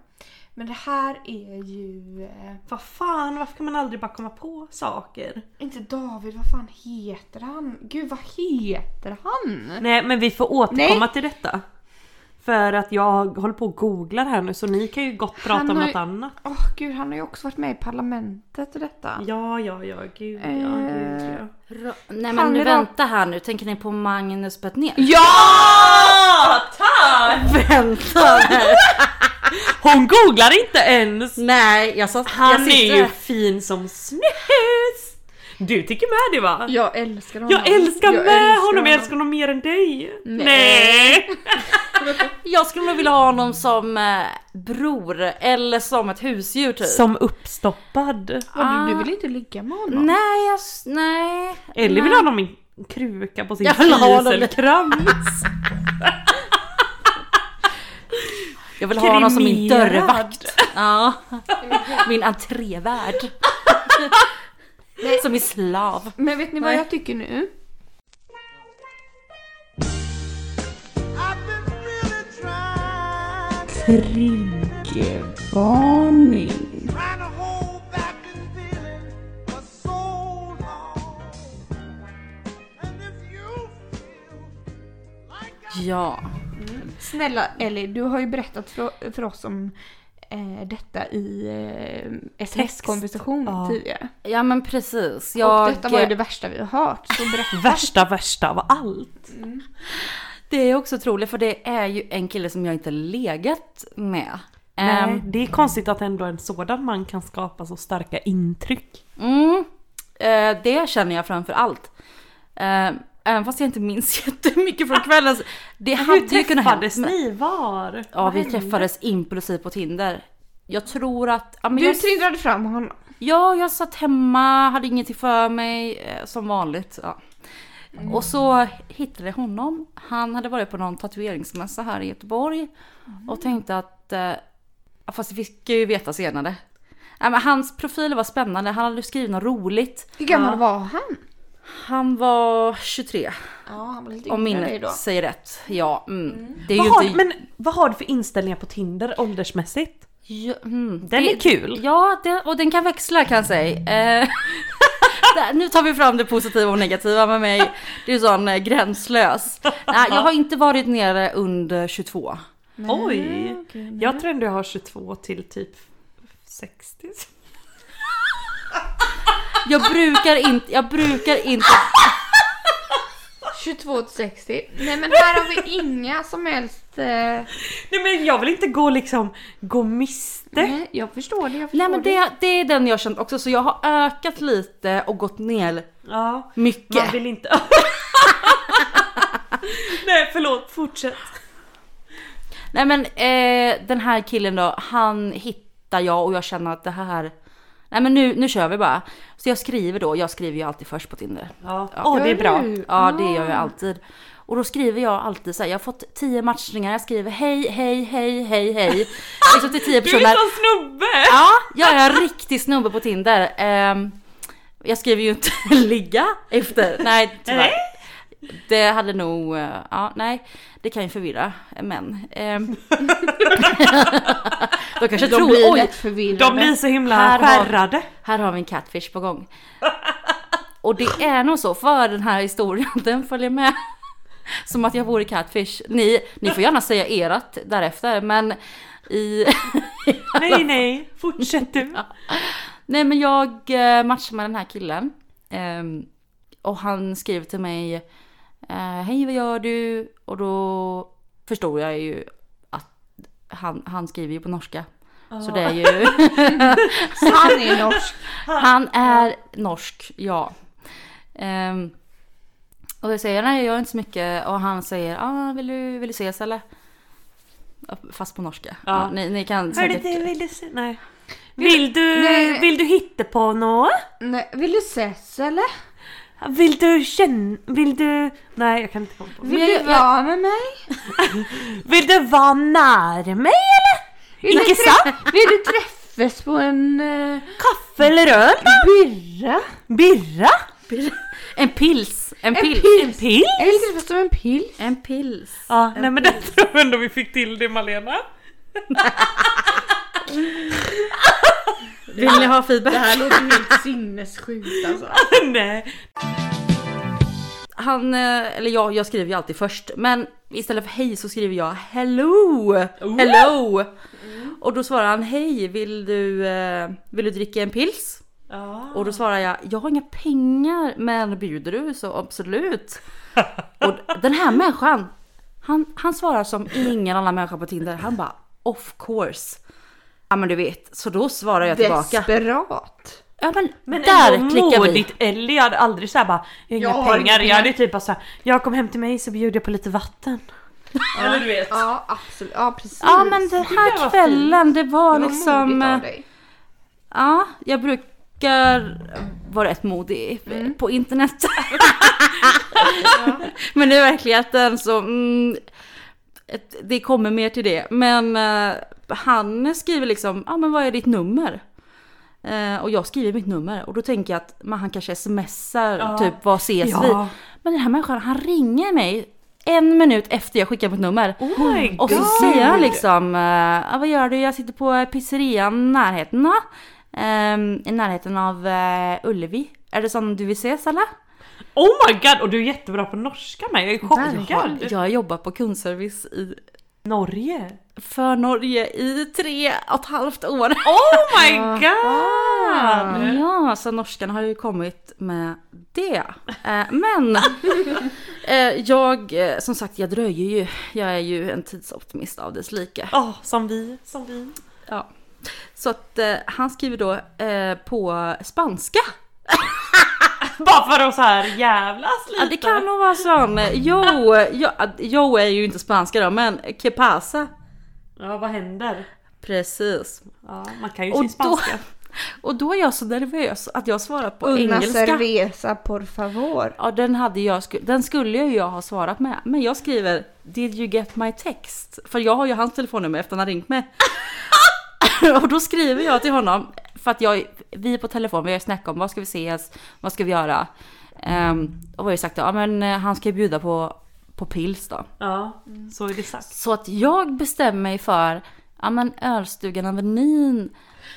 Men det här är ju... Eh, Vad fan, varför kan man aldrig bara komma på saker? inte David, vad fan heter han? Gud vad heter han? Nej men vi får återkomma Nej. till detta. För att jag håller på och googlar här nu så ni kan ju gott prata Han om har något ju- annat. Åh gud, han har ju också varit med i Parlamentet och detta. Ja, ja, ja, gud ja, Eh. gud ja. Ra- Nej Han men nu är då- vänta här nu. Tänker ni på Magnus Bettner? Ja! Tack! Vänta nu. *laughs* Hon googlar inte ens! Nej jag sa Han jag är sitter- ju fin som snus! Du tycker med det va? Jag älskar honom. Jag älskar Jag med älskar honom, jag älskar honom mer än dig! Nej. *laughs* Jag skulle nog vilja ha honom som eh, bror eller som ett husdjur typ. Som uppstoppad. Vad, du, du vill inte ligga med honom? Nej, jag, nej. Eller vill nej. ha honom i en kruka på sin kiselkrans. *laughs* Jag vill ha honom som min dörrvakt. Ja. *laughs* Min entrévärd. *laughs* Som min slav. Men vet ni vad jag tycker nu? Triggervarning. Ja. Snälla Ellie, du har ju berättat för, för oss om eh, detta i eh, sms-konversation Ja. tidigare. Ja men precis. Jag, Och detta var ju det värsta vi har hört. Så berätta. *laughs* Värsta värsta av allt. Det är också otroligt för det är ju en kille som jag inte legat med. Nej, Ehm, det är konstigt att ändå en sådan man kan skapa så starka intryck. Mm, eh, det känner jag framför allt. Eh, även fast jag inte minns *laughs* jättemycket från kvällen. så- Det hade Hur ju kunnat träffades hänt. ni? Var? Ja, Vad vi hände? träffades impulsivt på Tinder. Jag tror att... Ja, men Du jag, tindrade fram honom. ja, jag satt hemma, hade ingenting för mig, eh, som vanligt. Ja. Och så hittade jag honom. Han hade varit på någon tatueringsmässa här i Göteborg. Och tänkte att... Eh, ja, fast det fick jag ju veta senare. Ja, men hans profil var spännande, han hade skrivit något roligt. Hur gammal var han? Han var 23. Ja, han var lite Om då. minnet säger rätt. Ja, mm. det är Vad ju har, inte... men vad har du för inställningar på Tinder åldersmässigt? Ja, mm. Den Det- är kul. Ja, det, och den kan växla kan jag säga. Eh, *laughs* där, nu tar vi fram det positiva och negativa med mig. Du är sån eh, gränslös. Nej, jag har inte varit nere under 22. Oj! okej, nej. jag tror ändå jag har 22 till typ 60. Jag brukar inte, jag brukar inte... 22 till 60. Nej men här har vi inga som helst... Eh, Nej men jag vill inte gå liksom, gå miste. nej, jag förstår det, jag förstår Nej men det, det är den jag känt också, så jag har ökat lite och gått ner Ja, mycket. man vill inte... *laughs* Nej förlåt, fortsätt. Nej men eh, den här killen då, han hittar jag och jag känner att det här... Nej men nu, nu kör vi bara. Så jag skriver då, jag skriver ju alltid först på Tinder. Ja, Åh, det är bra. Ja det gör jag alltid. Och då skriver jag alltid så här, jag har fått 10 matchningar, jag skriver hej, hej, hej, hej, hej. *laughs* Liksom till 10 Du är personer. som snubbe! Ja, jag är en riktig snubbe på Tinder. Ehm, jag skriver ju inte *laughs* ligga efter, nej tyvärr. Det hade nog, eh, ja nej, det kan ju förvirra män. Ehm. *laughs* De kanske De tror, blir oj, lätt förvirrade. De blir så himla Här har- skärrade. här har vi en catfish på gång. Och det är nog så, för den här historien, *laughs* den följer med. Som att jag vore catfish. Ni, ni får gärna säga erat därefter, men i... *laughs* Nej nej, fortsätt du. Nej men jag eh, matchar med den här killen. Ehm, och han skriver till mig eh, Hej vad gör du? Och då förstod jag ju att han, han skriver ju på norska. Så det är ju... *laughs* Han är norsk. han är norsk, ja. Ehm, och jag säger nej jag gör inte så mycket och han säger ah, vill, du, vill du ses eller? Fast på norska. Ja. Ja. ni, ni kan Hörde säkert... du, vill du se? Nej. Vill du, Nej. vill du hitta på något? Nej, vill du ses eller? Vill du känna, vill du... Nej jag kan inte komma på. Vill du vara med mig? *laughs* Vill du vara nära mig eller? Vill du, Inte trä- sant? vill du träffa kaffes på en uh, Kaffe eller öl då? birra. Birra? En pils! En pils! En pils? Jag vill träffas som en pill. En pils! Ja, nej men det tror jag ändå vi fick till det Malena. *laughs* Vill ni ha feedback? Det här låter helt sinnessjukt alltså. *laughs* nej. Han, eh, eller jag, jag skriver ju alltid först. Men istället för hej så skriver jag hello! Hello! Och då svarar han hej, vill du, eh, vill du dricka en pils? Ja. Och då svarar jag, jag har inga pengar men bjuder du så absolut. *laughs* Och den här människan, han, han svarar som ingen annan människa på Tinder. Han bara of course. Ja men du vet, så då svarar jag tillbaka. Desperat. Ja men, Men där ändå klickar vi. modigt Ellie, jag hade aldrig såhär bara, jag har Jag inga har pengar. Jag hade typ bara såhär, jag kom hem till mig så bjuder jag på lite vatten. *laughs* Eller du vet. Ja absolut, ja precis. Ja men den jag här kvällen det var Det var liksom... modigt eh, av dig. Ja, jag brukar vara rätt modig Mm. på internet. *laughs* *laughs* Men i verkligheten så... Mm, det kommer mer till det. Men eh, han skriver liksom, ja men vad är ditt nummer? Eh, och jag skriver mitt nummer och då tänker jag att man, han kanske smsar Ja. typ vad ses Ja. vi? Men den här människan han ringer mig en minut efter jag skickar mitt nummer. Oh Och så God. säger han liksom, ja, vad gör du? Jag sitter på pizzerian närheten. Ehm, I närheten av uh, Ullevi. Är det som du vill ses eller? Oh my god! Och du är jättebra på norska med, jag är chockad! Jag jobbar på kundservice i, Norge? för Norge i tre och ett halvt år. Oh *laughs* my god! Ja, så norskan har ju kommit med det. Eh, men *laughs* eh, jag, eh, som sagt, jag dröjer ju. Jag är ju en tidsoptimist av dess like. Ja, som vi, som vi. Ja. Så att han skriver då på spanska. *laughs* *laughs* Bara för att så här jävlas lite. Ja, det kan nog vara sån. Jo, jo, jo är ju inte spanska då, men que pasa? Ja, vad händer? Precis. Ja, man kan ju Och sin då- spanska. *laughs* Och då är jag så nervös att jag svarar på Una engelska. cerveza por favor. Ja, den, hade jag, den skulle ju jag ha svarat med. Men jag skriver Did you get my text? För jag har ju hans telefonnummer efter han har ringt mig. *laughs* och då skriver jag till honom, för att jag, vi är på telefon, vi har snackat om vad ska vi ses, vad ska vi göra? Um, och vi har ju sagt ja men eh, han ska ju bjuda på, på pils då. Ja, så är det sagt. Så att jag bestämmer mig för, ja men ölstugan Avenyn.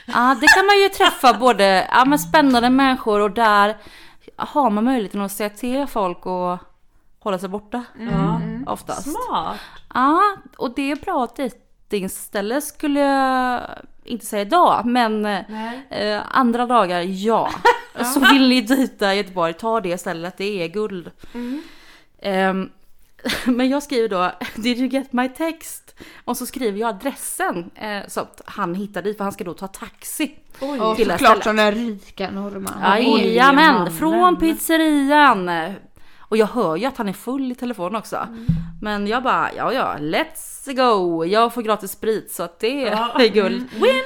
Ja det kan man ju träffa *laughs* både, ja men spännande människor och där har man möjligheten att säga till folk och hålla sig borta Ja. oftast. Smart. Ja och det är bra dejtingställe skulle jag inte säga idag men eh, andra dagar ja. *laughs* Så vill ni dejta i Göteborg, ta det stället, det är guld. Ehm, *laughs* men jag skriver då Did you get my text? Och så skriver jag adressen eh, så att han hittar dit för han ska då ta taxi. Och till det här såklart den rika norrmannen. Jajamän, från pizzerian. Och jag hör ju att han är full i telefon också. Men jag bara, ja ja, let's go. Jag får gratis sprit så att det är guld. Win!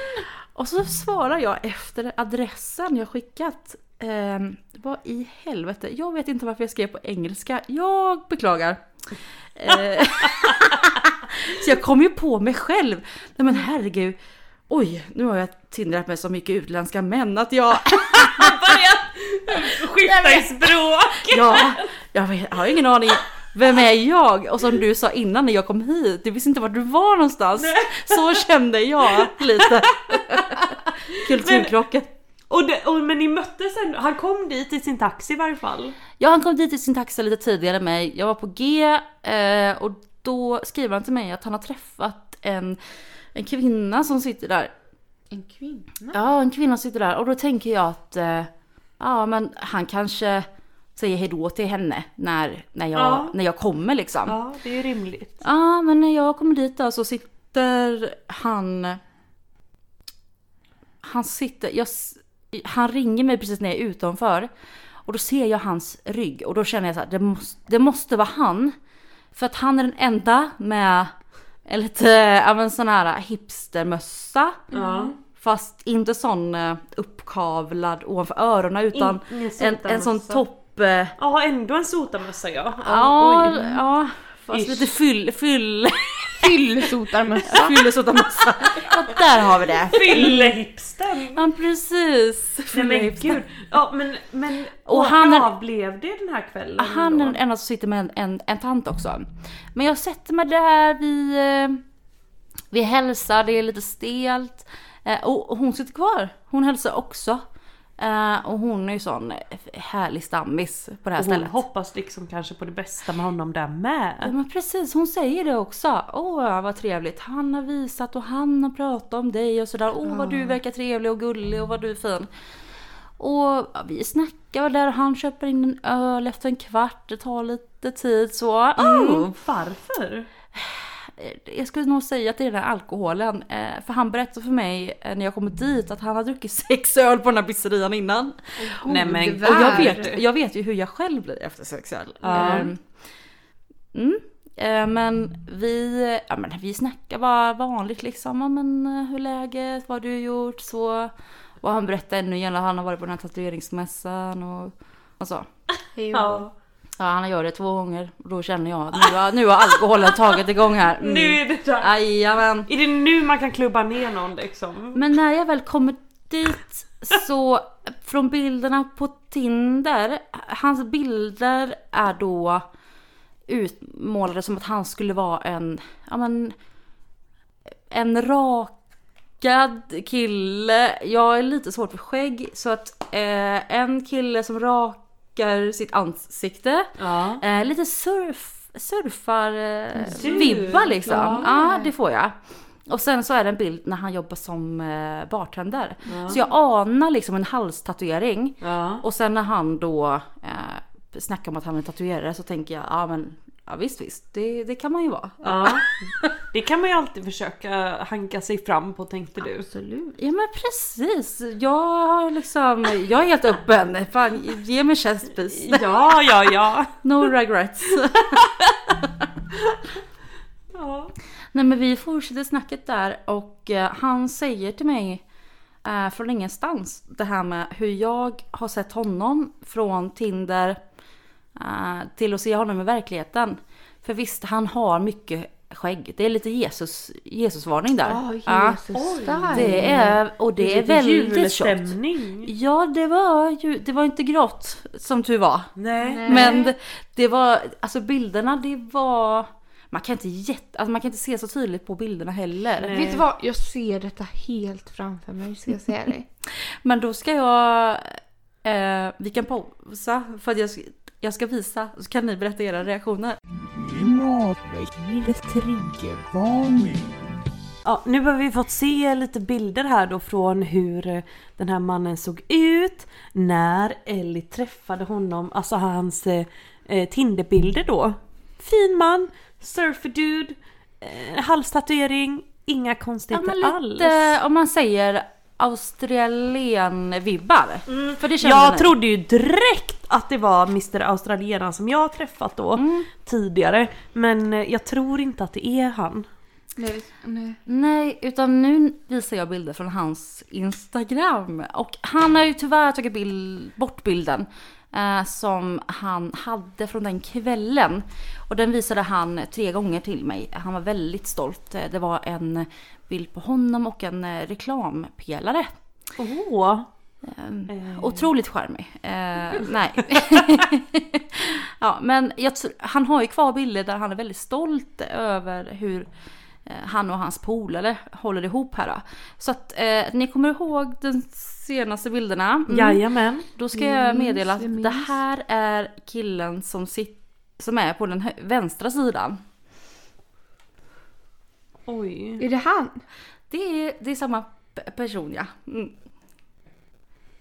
Och så svarar jag efter adressen jag skickat. Ehm, vad i helvete? Jag vet inte varför jag skrev på engelska. Jag beklagar. Eh, *laughs* så jag kom ju på mig själv. Nej men herregud. Oj, nu har jag tindrat med så mycket utländska män att jag... *laughs* *laughs* Skifta i språk! Ja, jag, vet, jag har ingen aning. Vem är jag? Och som du sa innan när jag kom hit, du visste inte var du var någonstans. Så kände jag lite. Kulturkrocken. Och, det, och men ni möttes ändå, han kom dit i sin taxi i varje fall. Ja, han kom dit i sin taxi lite tidigare än mig. Jag var på G eh, och då skriver han till mig att han har träffat en, en kvinna som sitter där. En kvinna? Ja, en kvinna sitter där och då tänker jag att eh, ja, men han kanske säger hejdå till henne när, när, jag, Ja. när jag kommer liksom. Ja, det är ju rimligt. Ja, men när jag kommer dit då så sitter han... Han sitter... Jag, han ringer mig precis när jag är utanför. Och då ser jag hans rygg och då känner jag så här, det måste, det måste vara han. För att han är den enda med en lite, ja men sån här hipstermössa. Ja. Fast inte sån eh, uppkavlad ovanför öronen utan ingen en, en sån topp... eh, Ja, ändå en sotarmössa ja. Ja, oj. ja fast Ish. lite fyll, fyll, Fyllesotarmössa. Fyllesotarmössa. Ja, där har vi det. Fyllehipstern! Ja, precis. Nej men gud. Ja men, men Och och han är- han blev det den här kvällen Han är den enda som sitter med en, en, en tant också. Men jag sätter mig där, vi, eh, vi hälsar, det är lite stelt. Eh, Och hon sitter kvar. Hon hälsar också. Eh, Och hon är ju sån härlig stammis på det här Och hon stället. hoppas liksom kanske på det bästa med honom där Ja med. men precis, hon säger det också. Åh vad trevligt, han har visat och han har pratat om dig och sådär. Åh vad du verkar trevlig och gullig och vad du är fin. Och ja, vi snackar där och han köper in en öl efter en kvart, det tar lite tid så. Oh, Varför? Jag skulle nog säga att det är den här alkoholen. Eh, för han berättade för mig eh, när jag kom dit att han har druckit *laughs* sex öl på den här pizzerian innan. Nej men Och jag vet, jag vet ju hur jag själv blir efter sex öl. Ehm, Mm. Eh, Men vi, ja, men vi snackar bara vanligt liksom. Ja, men eh, hur läget? Vad har du gjort? Så. Och han berättade ännu igen att han har varit på den här tatueringsmässan och, och så. Ja. Ja, han gör det två gånger. Och då känner jag att nu har, nu har alkoholen tagit igång här. Mm. Nu är det där. Jajamän. Är det nu man kan klubba ner någon liksom? Men när jag väl kommer dit så från bilderna på Tinder, hans bilder är då utmålade som att han skulle vara en, ja men, en rakad kille. Jag är lite svårt för skägg så att eh, en kille som rakar sitt ansikte. Ja. Eh, lite surf, surfar eh, liksom. ja. Ja. det får jag. Och sen så är det en bild när han jobbar som eh, bartender. Så jag anar liksom en halstatuering. Ja. Och sen när han då eh, snackar om att han är tatuerare så tänker jag, ja men ja, visst visst, det, det kan man ju vara. ja. *laughs* Det kan man ju alltid försöka hanka sig fram på tänkte du. Absolut. Ja men precis. Jag har liksom, jag är helt öppen. Fan, ge mig chestpiece. *laughs* Ja, ja, ja. No regrets. *laughs* ja. Nej men vi fortsätter snacket där och eh, han säger till mig eh, från ingenstans det här med hur jag har sett honom från Tinder till att se honom i verkligheten. För visst, han har mycket skägg. Det är lite Jesus, Jesusvarning där. Ja, Ja, Jesus det är, och det är Lite väldigt tjockt. Ja, det var ju, det var inte grått som tur var. Nej. Men det, det var, alltså bilderna det var, man kan inte jätte, alltså man kan inte se så tydligt på bilderna heller. Nej. Vet du vad? Jag ser detta helt framför mig ska jag säga dig. *laughs* Men då ska jag, eh, vi kan pausa för att jag, jag ska visa så kan ni berätta era reaktioner. Triggervarning. Ja, nu har vi fått se lite bilder här då från hur eh, den här mannen såg ut när Ellie träffade honom, alltså hans eh, eh, Tinderbilder då. Fin man, surferdude, eh, halstatuering, inga Ja, konstigheter alls. lite, om man säger australien-vibbar. För det Jag ni. trodde ju direkt att det var Mr Australienaren som jag träffat då Mm. tidigare. Men eh, jag tror inte att det är han. Nej, nej. Nej, utan nu visar jag bilder från hans Instagram. Och han har ju tyvärr tagit bild, bort bilden eh, som han hade från den kvällen. Och den visade han tre gånger till mig. Han var väldigt stolt. Eh, Det var en bild på honom och en eh, reklampelare. Åh! Eh, Otroligt charmig. Eh, nej. *laughs* ja, men jag, han har ju kvar bilder där han är väldigt stolt över hur eh, han och hans polare håller ihop här. Då. Så att eh, ni kommer ihåg de senaste bilderna. Mm. Jajamän. Då ska jag meddela att det här är killen som, sit- som är på den vänstra sidan. Oj. Är det han? Det är, det är samma person ja. Mm.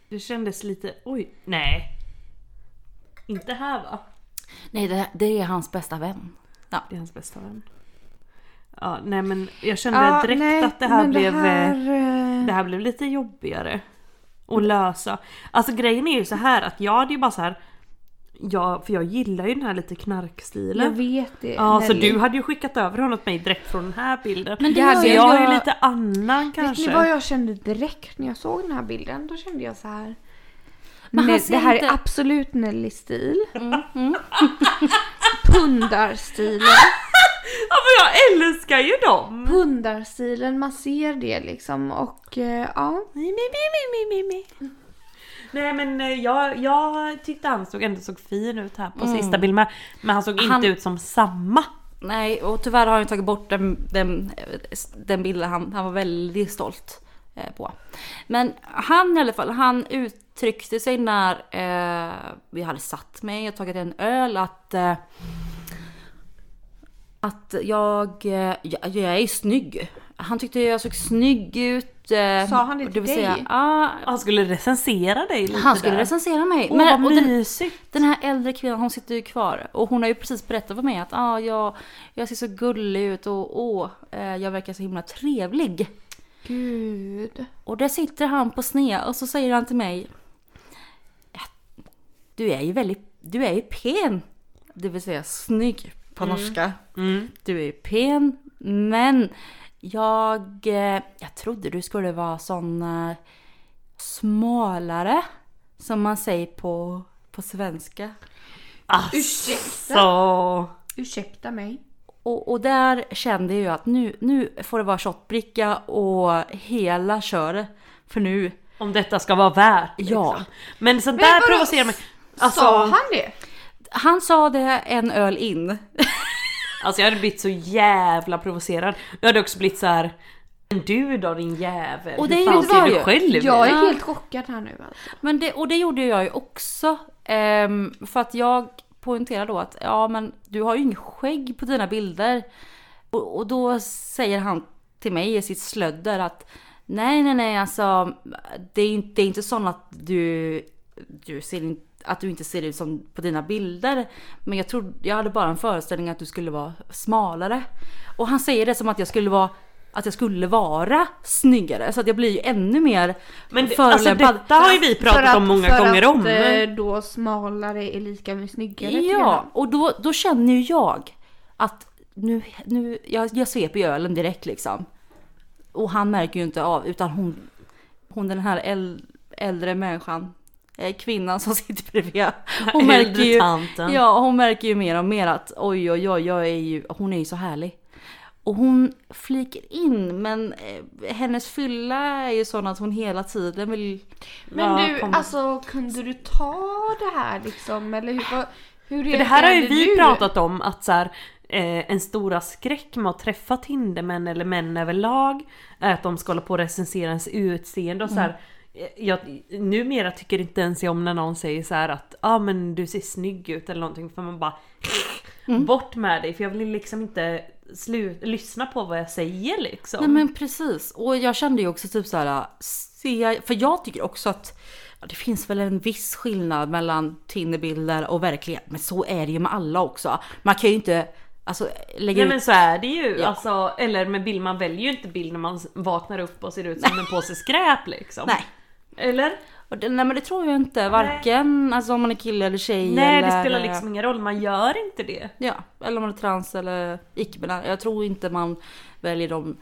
Det kändes lite, oj, nej. Inte här va? Nej det, det är hans bästa vän. Det är hans bästa vän. Ja, nej men jag kände Ja, direkt nej, att det här blev Det här, eh, eh, det här blev lite jobbigare. Att lösa. Alltså grejen är ju så här att jag hade ju bara så här. Ja, för jag gillar ju den här lite knarkstilen. jag vet det. Ja, så du hade ju skickat över honom till mig direkt från den här bilden. Men det Jag så ju jag är ju jag- lite annan Vet kanske. ni vad jag kände direkt när jag såg den här bilden? Då kände jag så här. Men Nej, det här inte- är absolut Nelly-stil. Mm, mm. *laughs* Pundarstilen. *laughs* Ja men jag älskar ju dem! Hundarstilen, man ser det liksom och eh, ja. Mi, mi, mi, mi, mi, mi. Nej men eh, jag, jag tyckte han såg ändå såg fin ut här på sista bilden. Men han såg inte Han- ut som samma. Nej, och tyvärr har han tagit bort den, den, den bilden han, han var väldigt stolt eh, på. Men han i alla fall, han uttryckte sig när eh, vi hade satt mig och tagit en öl att eh, att jag, eh, jag, jag är snygg. Han tyckte jag såg snygg ut. eh, Sa han det till vill dig? säga, Ja, Han skulle recensera dig lite han skulle där. recensera mig. Åh Men- vad och den, mysigt! den här äldre kvinnan hon sitter ju kvar och hon har ju precis berättat för mig att ah, jag, jag ser så gullig ut och åh, eh, jag verkar så himla trevlig. Gud. Och där sitter han på sned och så säger han till mig "Ja, Du är ju väldigt, du är ju pen. Det vill säga snygg på norska. Mm. Du är ju pen men jag, eh, jag trodde du skulle vara sån eh, smalare som man säger på, på svenska. Ursäkta? Så... Ursäkta mig. Och, och där kände jag att nu, nu får det vara shotbricka och hela köret. För nu, Om detta ska vara värt Ja. liksom. Men sånt Men där provocerar mig. Alltså, Sa han det? han sa det en öl in. *laughs* alltså jag hade blivit så jävla provocerad. Jag hade också blivit så här. Men du då din jävel, Och det är hur fan ser du själv Jag är helt chockad här nu alltså. Men det, och det gjorde jag ju också. Ehm, för att jag poängterade då att ja men du har ju inget skägg på dina bilder. Och, och då säger han till mig i sitt slödder att nej nej nej alltså det är inte, det är inte så att du, du ser in, att du inte ser ut som på dina bilder. Men jag trodde, jag hade bara en föreställning att du skulle vara smalare. Och han säger det som att jag skulle vara att jag skulle vara snyggare så att jag blir ju ännu mer Men det, alltså detta har ju vi För pratat att- om många för gånger att, om. eh, då smalare är lika med snyggare. Ja, och då, då känner ju jag att nu, nu jag, jag sveper ju ölen direkt liksom. Och han märker ju inte av utan hon, hon den här äl, äldre människan, kvinnan som *laughs* sitter bredvid. Hon märker ju, ja, hon märker ju mer och mer att oj oj oj, jag är ju, hon är ju så härlig. Och hon fliker in men eh, hennes fylla är ju sån att hon hela tiden vill Men du, kom. alltså kunde du ta det här liksom? Eller hur, hur För det här har ju vi du? pratat om att så här, eh, en stora skräck med att träffa Tindermän eller män överlag är att de ska hålla på och recensera ens utseende och så här. eh, Jag, numera tycker inte ens jag om när någon säger så att ja ah, men du ser snygg ut eller någonting för man bara Bort med dig för jag vill liksom inte slu- lyssna på vad jag säger liksom. Nej men precis. Och jag kände ju också typ så här, se, för jag tycker också att ja, det finns väl en viss skillnad mellan Tinderbilder och verklighet. Men så är det ju med alla också. Man kan ju inte alltså, lägga Nej ut... men så är det ju. Ja. Alltså, eller med bild, man väljer ju inte bild när man vaknar upp och ser ut som en påse skräp liksom. Nej. Eller? Och det, nej men det tror jag inte. Varken alltså, om man är kille eller tjej. Nej eller, det spelar liksom ingen roll, man gör inte det. Ja, eller om man är trans eller icke-binär. Jag tror inte man väljer de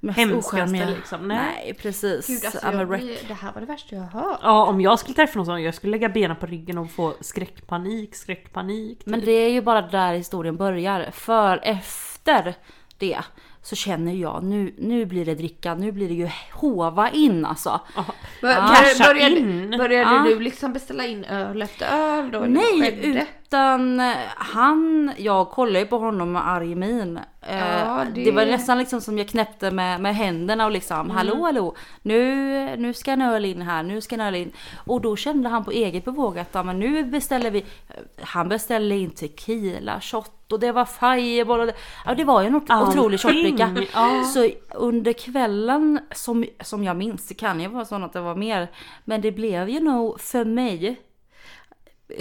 mest Hemskaste liksom, nej. Nej precis. Gud, alltså, I'm a jag, det här var det värsta jag har hört. Ja om jag skulle träffa någon sån, jag skulle lägga benen på ryggen och få skräckpanik, skräckpanik. Men typ. det är ju bara där historien börjar. För efter det så känner jag nu, nu blir det dricka, nu blir det ju hova in alltså. Bör, Ah. bör, Casha började in. började Ah. du liksom beställa in öl efter öl då? Nej, skedde? Utan eh, han, jag kollade ju på honom med arg min. Eh, Ja, det... det- var nästan liksom som jag knäppte med, med händerna och liksom hallå hallå nu, nu ska en öl in här, nu ska en öl in. Och då kände han på eget bevåg att ja, men nu beställer vi, han beställde in tequila, shot och det var fireball och det, ja, det var ju en otrolig shotbricka. ja. Så under kvällen som, som jag minns, det kan ju vara så att det var mer, men det blev ju nog för mig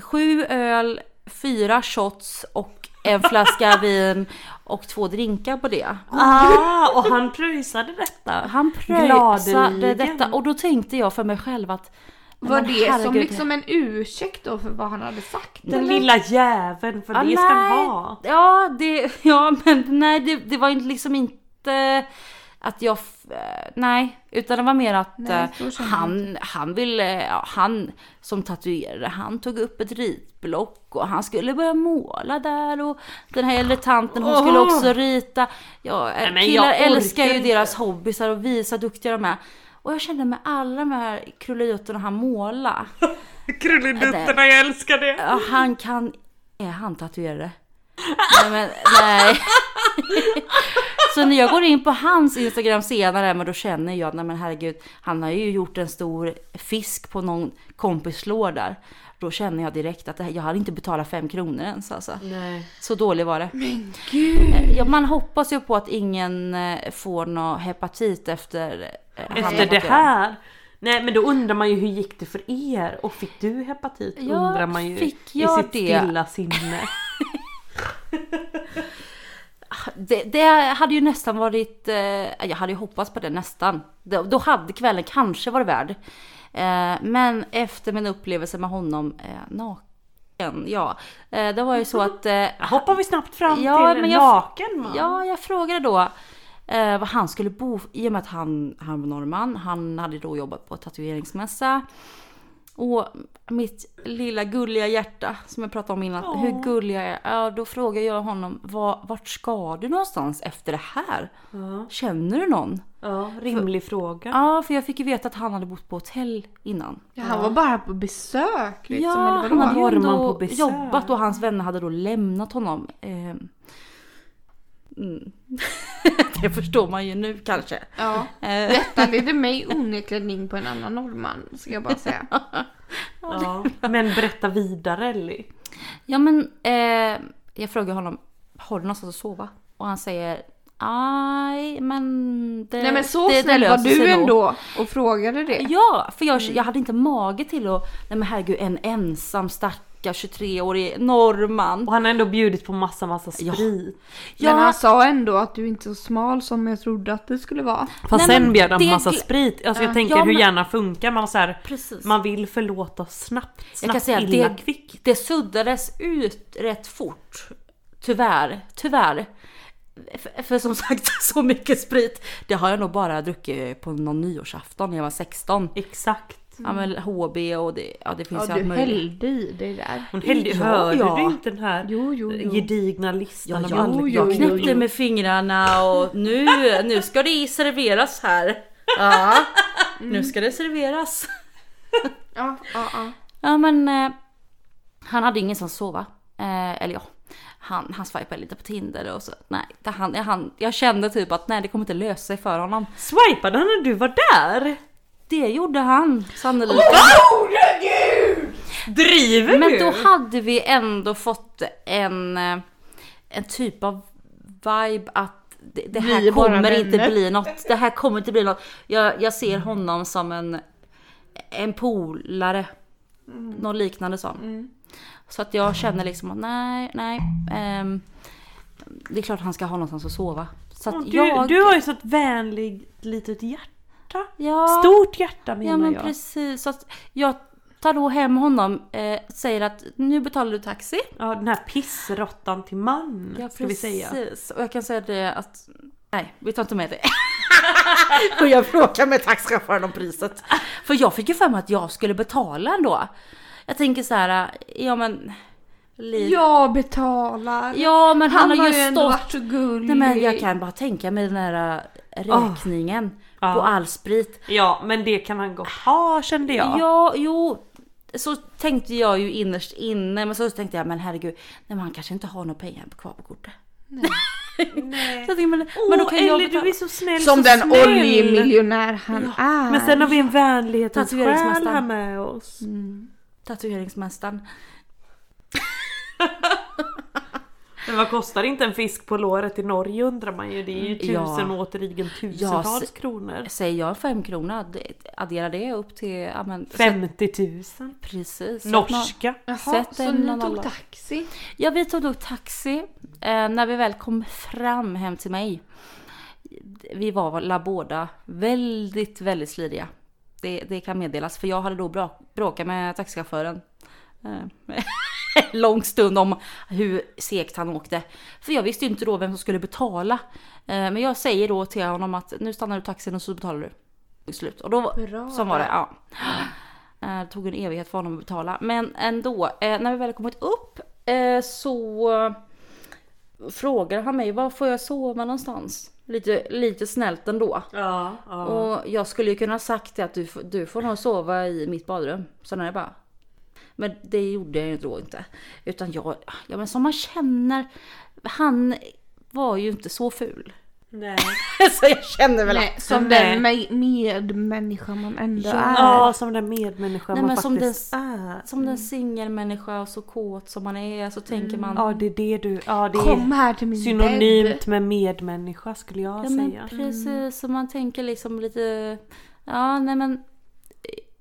sju öl, fyra shots och en flaska *laughs* vin och två drinkar på det. Ah, och han pröjsade detta. Han pröjsade detta och då tänkte jag för mig själv att Var det som herregud. liksom en ursäkt då för vad han hade sagt? Den eller? lilla jäveln, för Ja, det ska han ha. Ja, det, ja men nej det, det var liksom inte att jag, eh, nej, utan det var mer att Nej, eh, han, han ville, ja, han som tatuerade, han tog upp ett ritblock och han skulle börja måla där och den här äldre tanten hon skulle också rita. Ja, Nej, men killar jag älskar ju deras hobbysar och visa hur duktiga de är. Och jag kände med alla de här krullujuttorna han måla. *laughs* Krullidutterna, jag älskar det! Ja, han kan, är han tatuerare? Nej men nej. *laughs* Så när jag går in på hans Instagram senare, men då känner jag, nej men herregud, han har ju gjort en stor fisk på någon kompis lår där. Då känner jag direkt att här, jag hade inte betalat fem kronor ens alltså. Nej. Så dålig var det. Men gud. Ja, man hoppas ju på att ingen eh, får någon hepatit efter, eh, Efter det här. Nej men då undrar man ju hur gick det för er? Och fick du hepatit? Ja, undrar man ju fick i jag sitt det? stilla sinne. *laughs* *laughs* Det, det hade ju nästan varit, eh, jag hade ju hoppats på det nästan. Då, då hade kvällen kanske varit värd. Eh, men efter min upplevelse med honom eh, naken, ja. Eh, det var ju så att... Eh, *laughs* Hoppar vi snabbt fram Ja, till men jag- naken man? Ja, jag frågade då eh, var han skulle bo i och med att han, han var norrman. Han hade då jobbat på tatueringsmässa. Och mitt lilla gulliga hjärta som jag pratade om innan, Åh. hur gullig jag är. Ja, då frågar jag honom, var, vart ska du någonstans efter det här? Ja, Känner du någon? ja rimlig fråga. Ja, för jag fick ju veta att han hade bott på hotell innan. Ja, han var bara på besök liksom. ja, eller vadå? han hade ju ändå på besök. jobbat och hans vänner hade då lämnat honom. Eh, mm. *laughs* det förstår man ju nu kanske. Ja. Eh, Detta ledde mig onekligen in på en annan norrman, ska jag bara säga. *laughs* Ja. Men berätta vidare Ellie. Ja men eh, jag frågar honom, har du någonstans att sova? Och han säger, aj men det Nej men så det, det snäll var löser sig du nog." ändå och frågade det. Ja, för jag, jag hade inte mage till att, nej men herregud en ensam stackars 23-årig norrman. Och han har ändå bjudit på massa massa Ja. sprit. Men han Ja, sa ändå att du inte är så smal som jag trodde att du skulle vara. Fast Nej, sen bjöd han på det- massa sprit. Alltså jag Ja. tänker Ja, hur men- gärna funkar. Man, så här, precis. man vill förlåta snabbt. Snabbt jag kan säga illa det, kvickt. det suddades ut rätt fort. Tyvärr, tyvärr. För, för som sagt, *laughs* så mycket sprit, det har jag nog bara druckit på någon nyårsafton när jag var 16. Exakt. Ja men HB och det, ja, det finns Ja, du allt möjligt. hällde i dig där. Hon hällde, Ja, hörde ja. du inte den här Jo, jo, jo. gedigna Ja, listan av jag, anledningar? jag jo, knäppte jo. med fingrarna och nu, nu ska det serveras här. *laughs* Ja, nu ska det serveras. Ja, ja, ja. Ja men eh, han hade ingen som sova. Eh, eller ja, han, han swipade lite på Tinder och så. Nej, han, han, jag kände typ att nej det kommer inte lösa sig för honom. Swipade han när du var där? Det gjorde han sannolikt. Driver Men du? då hade vi ändå fått en, eh, en typ av vibe att det, det här kommer inte vänner. bli något. Det här kommer inte bli något. Jag, jag ser honom som en, en polare. Mm. Något liknande sån. Så att jag känner liksom att nej, nej. ehm, det är klart han ska ha någonstans att sova. Så att du, jag... du har ju så ett vänligt litet hjärta. Ja, Stort hjärta menar Ja men jag. precis. Så att jag tar då hem honom, eh, säger att nu betalar du taxi. Ja, den här pissrottan till man, ska vi säga. Precis, och jag kan säga det att nej, vi tar inte med det. *laughs* och jag frågar med taxichauffören om priset. För jag fick ju för mig att jag skulle betala ändå. Jag tänker så här, ja men... Liv. Jag betalar. Ja men han, han har har ju stått... varit så gullig. Nej men jag kan bara tänka mig den här äh, räkningen Ja. på all sprit. Ja, men det kan han gott ha kände jag. Ja, jo. Så tänkte jag ju innerst inne, men så tänkte jag men herregud, nej men han kanske inte har några pengar kvar på kortet. Nej. *laughs* Så jag tänkte, men, men då kan jag Ellie betala. du är så snäll, Som så den snäll. oljemiljonär han är. Men sen har vi en vänlighetens själ här med oss. Tatueringsmästaren. *laughs* Men vad kostar inte en fisk på låret i Norge undrar man ju. Det är ju Ja. tusen och återigen tusentals s- kronor. Säger jag fem kronor, addera det upp till, ja men. sätt- 50 000. Precis. Norska. Jaha, Sätt så ni tog taxi? Ja, vi tog då taxi. Eh, när vi väl kom fram hem till mig. Vi var båda väldigt, väldigt sliriga. Det, det kan meddelas. För jag hade då bråkat med taxichauffören. Eh, *laughs* *laughs* lång stund om hur segt han åkte. För jag visste ju inte då vem som skulle betala. Eh, Men jag säger då till honom att nu stannar du taxin och så betalar du. I slut. Och då, Bra. så var det. Ja. Eh, Det tog en evighet för honom att betala. Men ändå, eh, när vi väl kommit upp så frågar han mig var får jag sova någonstans? Lite, lite snällt ändå. Ja, ja. Och jag skulle ju kunna sagt det att du, du får nog sova i mitt badrum. Sen är det bara. Men det gjorde jag ju då inte. Utan jag, ja men som man känner. Han var ju inte så ful. Nej. *laughs* så jag känner väl Nej, att. som den med, medmänniska man ändå Ja. är. Ja, som den medmänniska Nej, man men som faktiskt är. Som den singelmänniska och så kåt som man är så tänker man. Ja, det är det du... Ja, det Kom är här till min bädd. synonymt med medmänniska skulle jag Ja men säga. precis, så man tänker liksom lite, ja nej men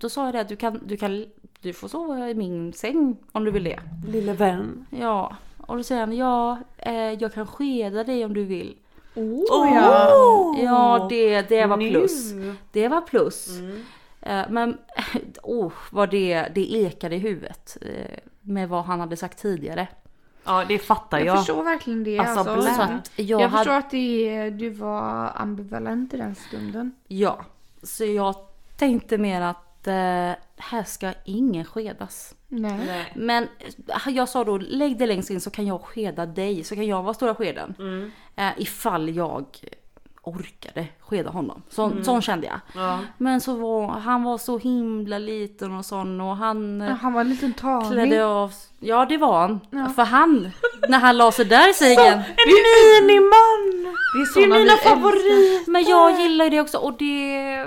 då sa jag det att du kan, du kan, du får sova i min säng om du vill det. Lille vän. Ja, och då säger han ja, eh, jag kan skeda dig om du vill. Oh, ja. Ja, det, det var Nu. plus. Det var plus. Eh, men *laughs* oh, vad det, det ekade i huvudet eh, med vad han hade sagt tidigare. Ja, det fattar Jag jag. förstår verkligen det. Alltså, Alltså. Så att jag, jag hade, förstår att det, du var ambivalent i den stunden. Ja, så jag tänkte mer att eh, här ska ingen skedas. Nej. Men eh, jag sa då, lägg det längst in så kan jag skeda dig, så kan jag vara stora skeden. Mm. Eh, ifall jag orkade skeda honom. Så, Sån kände jag. Ja. Men så var han var så himla liten och sån och han eh, Han var en liten taning. klädde av Ja det var han. Ja. För han, när han la sig där i sängen. En miniman! Det är Det är mina favoriter! Men jag gillar ju det också och det,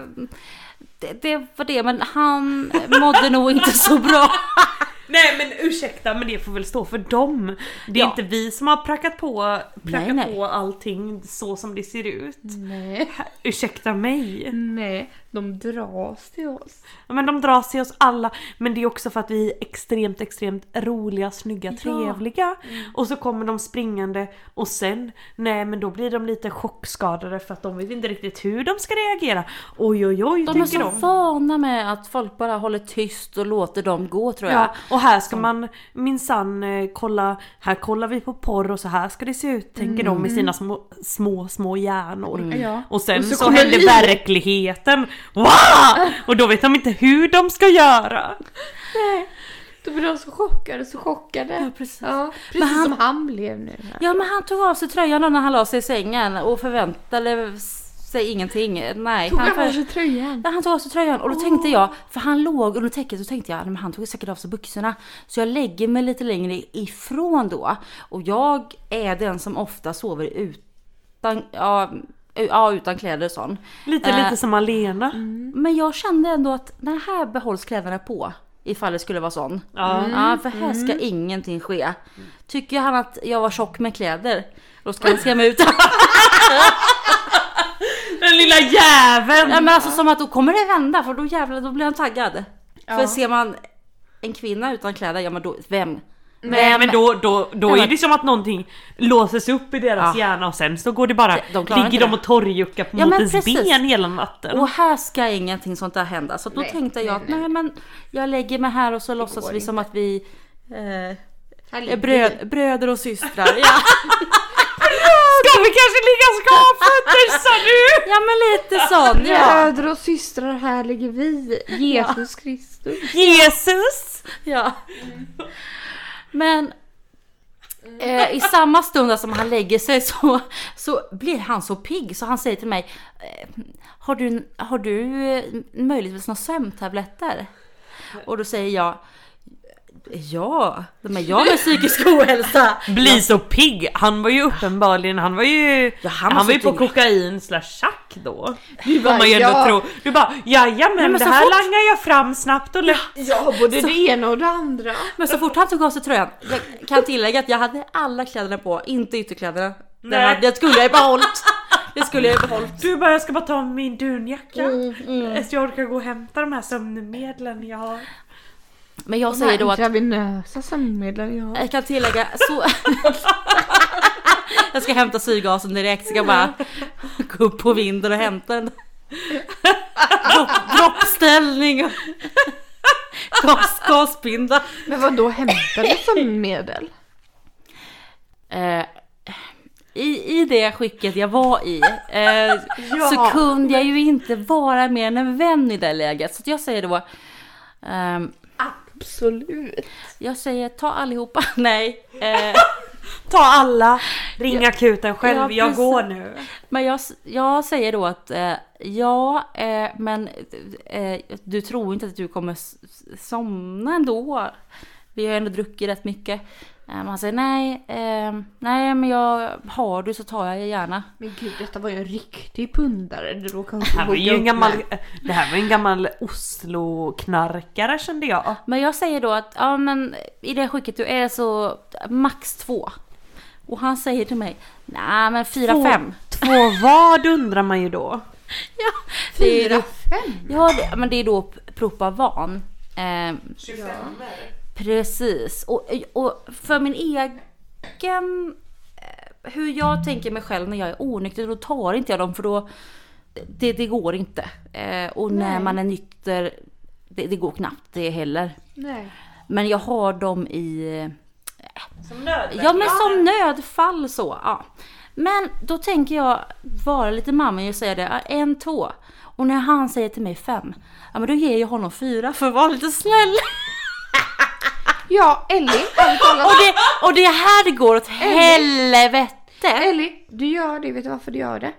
det, det var det. Men han mådde nog inte så bra. *laughs* Nej men ursäkta men det får väl stå för dem. Det är Ja. inte vi som har prackat på, prackat Nej, nej. på allting så som det ser ut. Nej. Ursäkta mig. Nej, de dras till oss. Ja, Men de dras till oss alla. Men det är också för att vi är extremt, extremt roliga, snygga, trevliga. Och så kommer de springande och sen, nej men då blir de lite chockskadade för att de vet inte riktigt hur de ska reagera. Oj oj oj De är tänker så de. vana med att folk bara håller tyst och låter dem gå tror jag. Ja, och här ska man minsann eh, kolla, här kollar vi på porr och så här ska det se ut, tänker de med sina små, små, små hjärnor. Ja. Och sen Och så, så händer verkligheten. Wow! Och då vet de inte hur de ska göra. Då blir de så chockade, så chockade. Ja, precis. Ja, precis Men han- som han blev nu. här. Ja men han tog av sig tröjan när han la sig i sängen och förväntade sig ingenting. Nej. Tog han, han av sig tröjan? Ja, han tog av sig tröjan och då tänkte jag, för han låg under täcket så tänkte jag, nej, men han tog säkert av sig byxorna. Så jag lägger mig lite längre ifrån då. Och jag är den som ofta sover utan, ja, ja utan kläder och sån. Lite, Eh, lite som Alena. Men jag kände ändå att nej, här behålls kläderna på. Ifall det skulle vara sån. Ja. Ja, för här ska ingenting ske. Tycker han att jag var tjock med kläder, då ska han se mig ut. *laughs* Den lilla jäveln! Ja, men alltså som att då kommer det vända för då jävlar då blir han taggad. För ser man en kvinna utan kläder, ja men då, vem? Nej men då, då, då Nej, är det som att någonting låses upp i deras Ja. hjärna och sen så går det bara, De ligger de det. och torrjuckar på Ja, mot men ens precis. ben hela natten. Och här ska ingenting sånt där hända. Så då Nej, tänkte jag nej, att nej men jag lägger mig här och så låtsas går vi som att vi eh, är bröd, bröder och systrar. *laughs* Ja. Ska vi kanske ligga skavfötter sa du? ja men lite sån ja. Bröder och systrar, här ligger vi. Jesus Kristus. Jesus! ja. Men eh, i samma stund som han lägger sig så, så blir han så pigg så han säger till mig eh, Har du, har du eh, möjligtvis några sömntabletter? Och då säger jag Ja, men jag med psykisk ohälsa. Bli så pigg! Han var ju uppenbarligen, han var ju, Ja, han, han var ju så på kokain slash tjack då. Du Får man ju ja, tro. Du bara jajamän men det så här fort- langar jag fram snabbt och lätt. Ja, både det ena och det andra. Men så fort han tog av sig tröjan, jag kan tillägga att jag hade alla kläderna på, inte ytterkläderna. Det, Nej. hade, det skulle jag ju behållit. Det skulle jag *laughs* behållit. Du bara jag ska bara ta min dunjacka. Mm, Så jag orkar gå och hämta de här sömnmedlen jag har. Men jag säger då att intravenösa sömnmedlen jag har. Jag kan tillägga så... *laughs* jag ska hämta syrgasen direkt, ska bara gå upp på vinden och hämta en dropp, droppställning. och gas, gasbinda. Men vad då hämtar du sömnmedel? Eh, i, I det skicket jag var i eh, så kunde jag ju inte vara mer än en vän i det läget. Så jag säger då, ehm, Absolut. jag säger ta allihopa. *laughs* Nej, eh, *laughs* Ta alla, ring akuten själv, Ja, jag går nu. men jag, jag säger då att eh, ja, eh, men eh, du tror inte att du kommer somna ändå. Vi har ändå druckit rätt mycket. Eh, man säger nej, eh, nej men jag har du så tar jag gärna. Men gud, detta var ju en riktig pundare. Du råkade Det här var ju en gammal, med. det här var en gammal Oslo-knarkare kände jag. Men jag säger då att ja men i det skicket du är så max två. Och han säger till mig, nej men fyra, Två. fem. Två vad undrar man ju då. *laughs* Ja, det är Fyra, fem? ja det, men det är då Propavan. Eh, 25 precis. Och, och för min egen, eh, hur jag tänker mig själv när jag är onykter, då tar inte jag dem för då, det, det går inte. Eh, och när Nej. man är nykter, det, det går knappt det heller. Nej. Men jag har dem i Som nödvändigt. Ja men som nödfall så. Ja. Men då tänker jag vara lite mamma och säga det, en, två. Och när han säger till mig fem, ja men då ger jag honom fyra för att vara lite snäll. *laughs* Ja, Ellie. *laughs* Och det, och det här det går åt helvete. Ellie, du gör det. Vet du varför du gör det?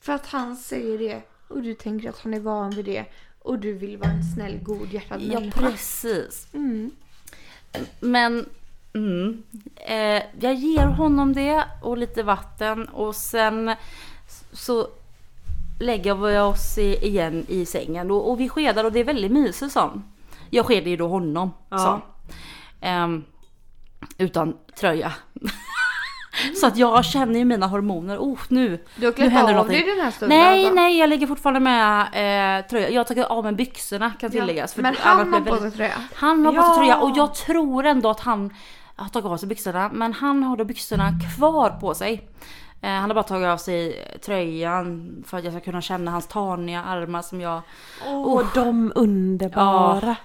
För att han säger det och du tänker att han är van vid det och du vill vara en snäll, godhjärtad Ja människa. precis. Mm. Men mm, eh, jag ger honom det och lite vatten och sen så lägger vi oss i, igen i sängen och, och vi skedar och det är väldigt mysigt sån. Jag skedar ju då honom. Ja. Så. Ehm, utan tröja. *laughs* så att jag känner ju mina hormoner. Oh, nu, Du har klätt av dig den här stunden Nej, alltså. nej, jag lägger fortfarande med eh, tröja. Jag har tagit av mig byxorna kan Ja, tilläggas. för Men han har på väldigt- sig tröja. han har på Ja. sig tröja och jag tror ändå att han har tagit av sig byxorna. Men han har då byxorna kvar på sig. Eh, han har bara tagit av sig tröjan för att jag ska kunna känna hans taniga armar som jag... Åh, de underbara.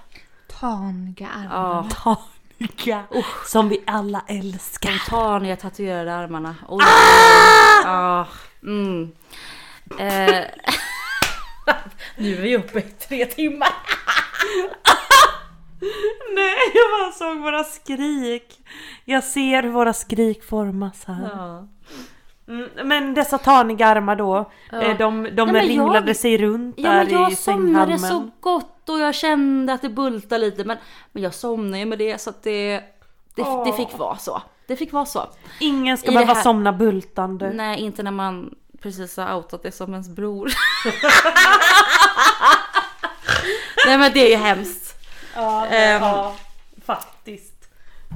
Taniga armar. Ja, Taniga. Som vi alla älskar. de taniga tatuerade armarna. Oj. Ah! Ja, mm. eh, *laughs* nu är vi uppe i tre timmar. *laughs* Nej, jag bara såg våra skrik. Jag ser hur våra skrik formas här. Ja. Mm, men dessa taniga armar då, Ja. eh, de, de Nej, ringlade jag- sig runt Ja men där jag i somnade sänghalmen. så gott och jag kände att det bultade lite men, men jag somnade ju med det så att det, det, det fick vara så. Det fick vara så. Ingen ska I behöva somna bultande. Nej inte när man precis har outat det som ens bror. *laughs* Nej men det är ju hemskt. Ja, Ehm. ja, faktiskt.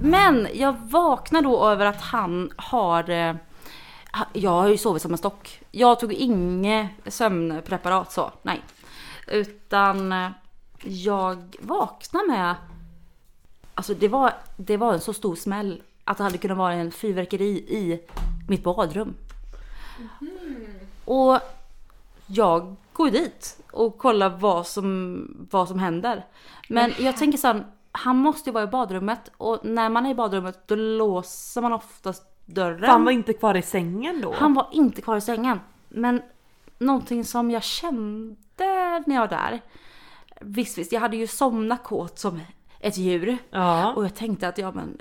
Men jag vaknar då över att han har eh, jag har ju sovit som en stock. Jag tog inget sömnpreparat så, nej. Utan eh, jag vaknar med... Alltså det var, det var en så stor smäll att det hade kunnat vara en fyrverkeri i mitt badrum. Och jag går dit och kollar vad som, vad som händer. Men jag tänker så här, han måste ju vara i badrummet och när man är i badrummet då låser man oftast dörren. För han var inte kvar i sängen då. Han var inte kvar i sängen. Men någonting som jag kände när jag var där. Visst, visst, jag hade ju somnat kåt som ett djur. Ja. Och jag tänkte att ja men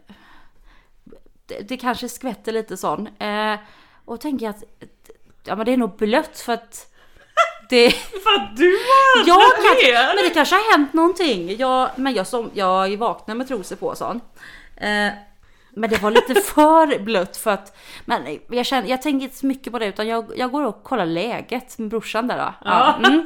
det, det kanske skvätter lite sån. Eh, och tänker jag att ja men det är nog blött för att det... *laughs* För att du var Ja, där kanske, men det kanske har hänt någonting. Jag, men jag, som, jag vaknade med trosor på sån. Eh, men det var lite *laughs* för blött för att... Men jag, känner, jag tänker inte så mycket på det utan jag, jag går och kollar läget med brorsan där då. Ja. Mm.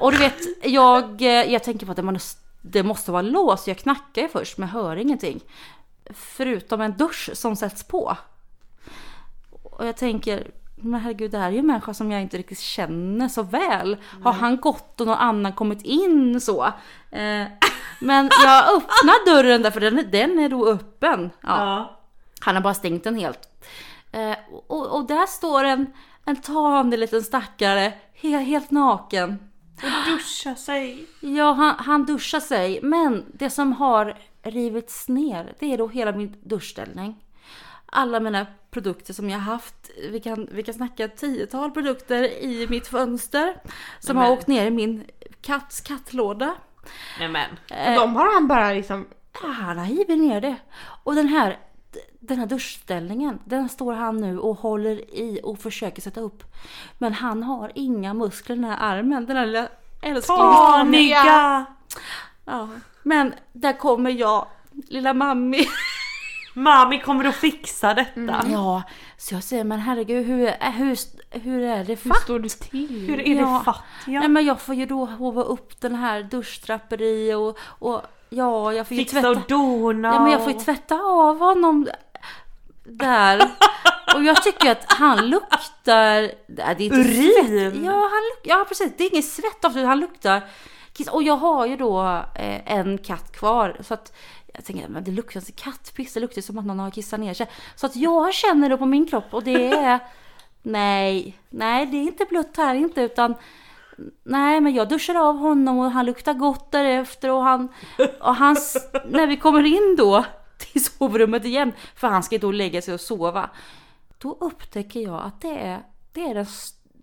Och du vet, jag, eh, jag tänker på att det, måste- det måste vara låst. Jag knackar ju först men hör ingenting. Förutom en dusch som sätts på. Och jag tänker, men herregud det här är ju en människa som jag inte riktigt känner så väl. Har han gått och någon annan kommit in så? Eh, *laughs* men jag öppnar dörren där för den, den är då öppen. Ja. Ja. Han har bara stängt den helt. Eh, och, och där står en, en tanig liten stackare, he, helt naken. Och duschar sig. Ja, han, han duschar sig. Men det som har rivits ner, det är då hela min duschställning. Alla mina produkter som jag har haft. Vi kan, vi kan snacka tiotal produkter i mitt fönster. Som Nej, har men- åkt ner i min katts kattlåda. Nej men. De har han bara liksom... Ja, han har rivit ner det. Och den här, den här duschställningen, den står han nu och håller i och försöker sätta upp. Men han har inga muskler i den här armen, den här lilla älsklingsarmen. Ja. Men där kommer jag, lilla mammi. Mami kommer att fixa detta. Ja, så jag säger men herregud hur, är- hur, hur är det Hur fatt? står det till? Hur är Ja. det fattiga? Nej men jag får ju då hova upp den här duschdraperi och, och ja, jag får ju Fixa tvätta. och dona Ja men jag får ju tvätta av honom där. *laughs* Och jag tycker att han luktar... Det är inte Urin? Svett. Ja, han luk... ja precis, det är ingen svett av han luktar kiss. Och jag har ju då eh, en katt kvar. Så att jag tänker, men det luktar inte kattpiss, det luktar som att någon har kissat ner sig. Så att jag känner det på min kropp och det är... Nej, nej det är inte blött här inte utan Nej men jag duschar av honom och han luktar gott därefter och han... Och hans, när vi kommer in då till sovrummet igen, för han ska då lägga sig och sova. Då upptäcker jag att det är, det är, en,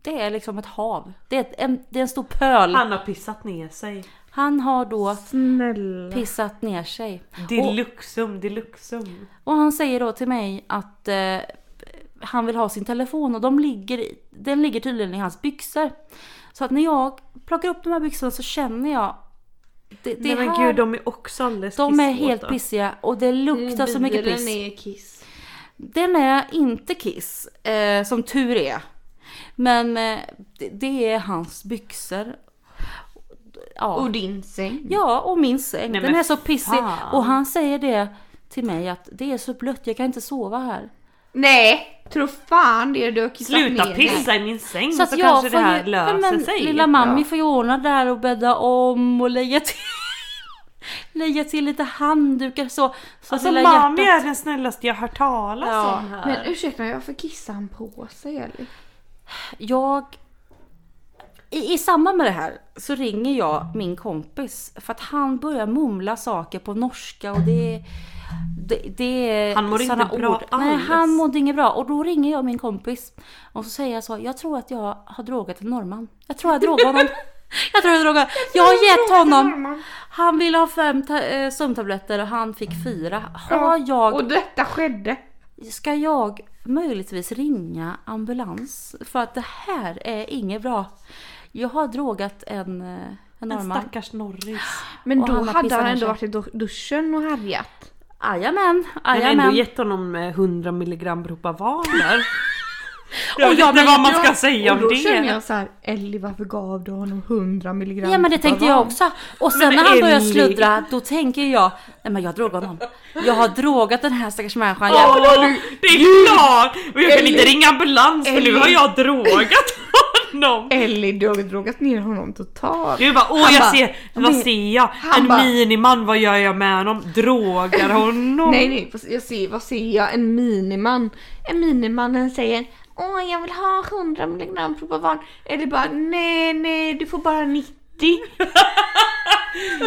det är liksom ett hav. Det är, ett, en, det är en stor pöl. Han, Han har pissat ner sig. har då Snälla. pissat ner sig. Och, Deluxum, deluxum. och han säger då till mig att eh, han vill ha sin telefon och de ligger, den ligger tydligen i hans byxor. Så att när jag plockar upp de här byxorna så känner jag det, det Nej men här, gud de är också alldeles de är helt pissiga och det luktar så mycket piss. är kiss. Den är inte Kiss, eh, som tur är. Men eh, det, det är hans byxor. Ja. Och din säng. ja, och min säng. Nej, Den är så pissig. fan. Och han säger det till mig att det är så blött, jag kan inte sova här. Nej, tror fan det du har kissat Sluta ner pissa i min säng så, Så att jag kanske får det här ju, löser men, sig. Lilla mammi Ja. får ju ordna där och bädda om och lägga till, *laughs* lägga till lite handdukar så. så Alltså mami hjärtat- är den snällaste jag har hört talas Ja. om här. Men ursäkta mig, varför kissar han på sig eller? Jag... I, I samband med det här så ringer jag min kompis för att han börjar mumla saker på norska och det det, det Han mår inte bra ord. Nej, alls. han mådde inget bra. Och då ringer jag min kompis och så säger jag så. Jag tror att jag har drogat en norrman. Jag tror jag drogar honom. *laughs* jag tror jag drogar. Jag har gett honom. Han ville ha fem ta- eh, sömntabletter och han fick fyra. Har jag Och detta skedde. Ska jag möjligtvis ringa ambulans? För att det här är inget bra. Jag har drogat en, eh, en En norrman. stackars norris. *gasps* Men Och då han hade han ändå varit i du- duschen och härjat. Jajamän, Men ändå jajamän. gett honom eh, 100 milligram Propavan där. *laughs* Jag Och vet jag inte vad man ska säga och om då det. känner jag så här, Ellie varför gav du honom 100 milligram? Ja men det tänkte jag också. Och sen Men när han börjar Ellie. sluddra då tänker jag, nej men jag drogar honom. Jag har drogat den här stackars människan. Åh, Jag, det är klart! Och jag kan Ellie. inte ringa ambulans för nu Ellie. har jag drogat *laughs* honom. Ellie, du har drogat ner honom totalt. Du bara åh Han jag bara, ser, vad men- ser jag? En bara- miniman, vad gör jag med honom? Drogar honom? Nej nej, jag ser, vad ser jag? En miniman. En minimannen säger Åh jag vill ha 100 milligram Propavan. Eller bara nej nej du får bara 90. *laughs*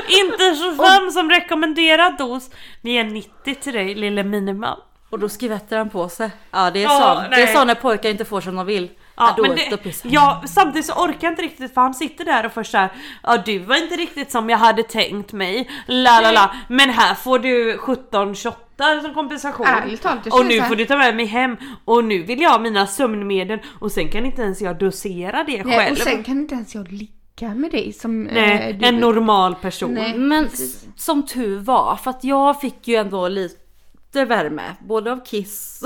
Inte 25 som rekommenderad dos. Vi är 90 till dig lille miniman. och då skvätter han på sig. Ja det är så. Det är nej. så när pojkar inte får som de vill. Ja, då, men det, ja, samtidigt så orkar jag inte riktigt för han sitter där och först såhär Ja du var inte riktigt som jag hade tänkt mig, la la la Men här får du 17 shottar som kompensation Ärligt talat, jag Och nu får du ta med mig hem och nu vill jag ha mina sömnmedel och sen kan inte ens jag dosera det Nej, själv och sen kan inte ens jag ligga med dig som Nej, eh, du. en normal person Nej. Men Precis. som tur var, för att jag fick ju ändå lite värme. Både av kiss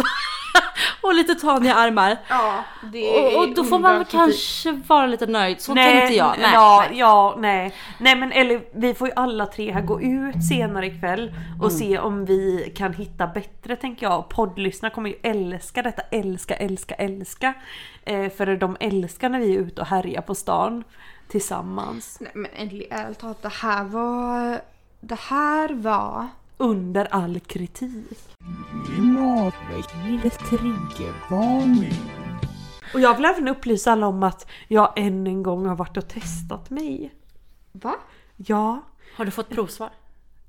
*laughs* och lite taniga armar. Ja, det Och, och då får man väl kanske vara lite nöjd. Så tänkte jag. Nej, ja, nej. ja, nej. Nej men eller vi får ju alla tre här gå ut senare ikväll och Mm. se om vi kan hitta bättre tänker jag. Poddlyssnare kommer ju älska detta, älska, älska, älska. Eh, för de älskar när vi är ute och härjar på stan tillsammans. Nej men ärligt talat det här var... Det här var... Under all kritik. Och jag vill även upplysa alla om att jag än en gång har varit och testat mig. Va? Ja, Har du fått provsvar?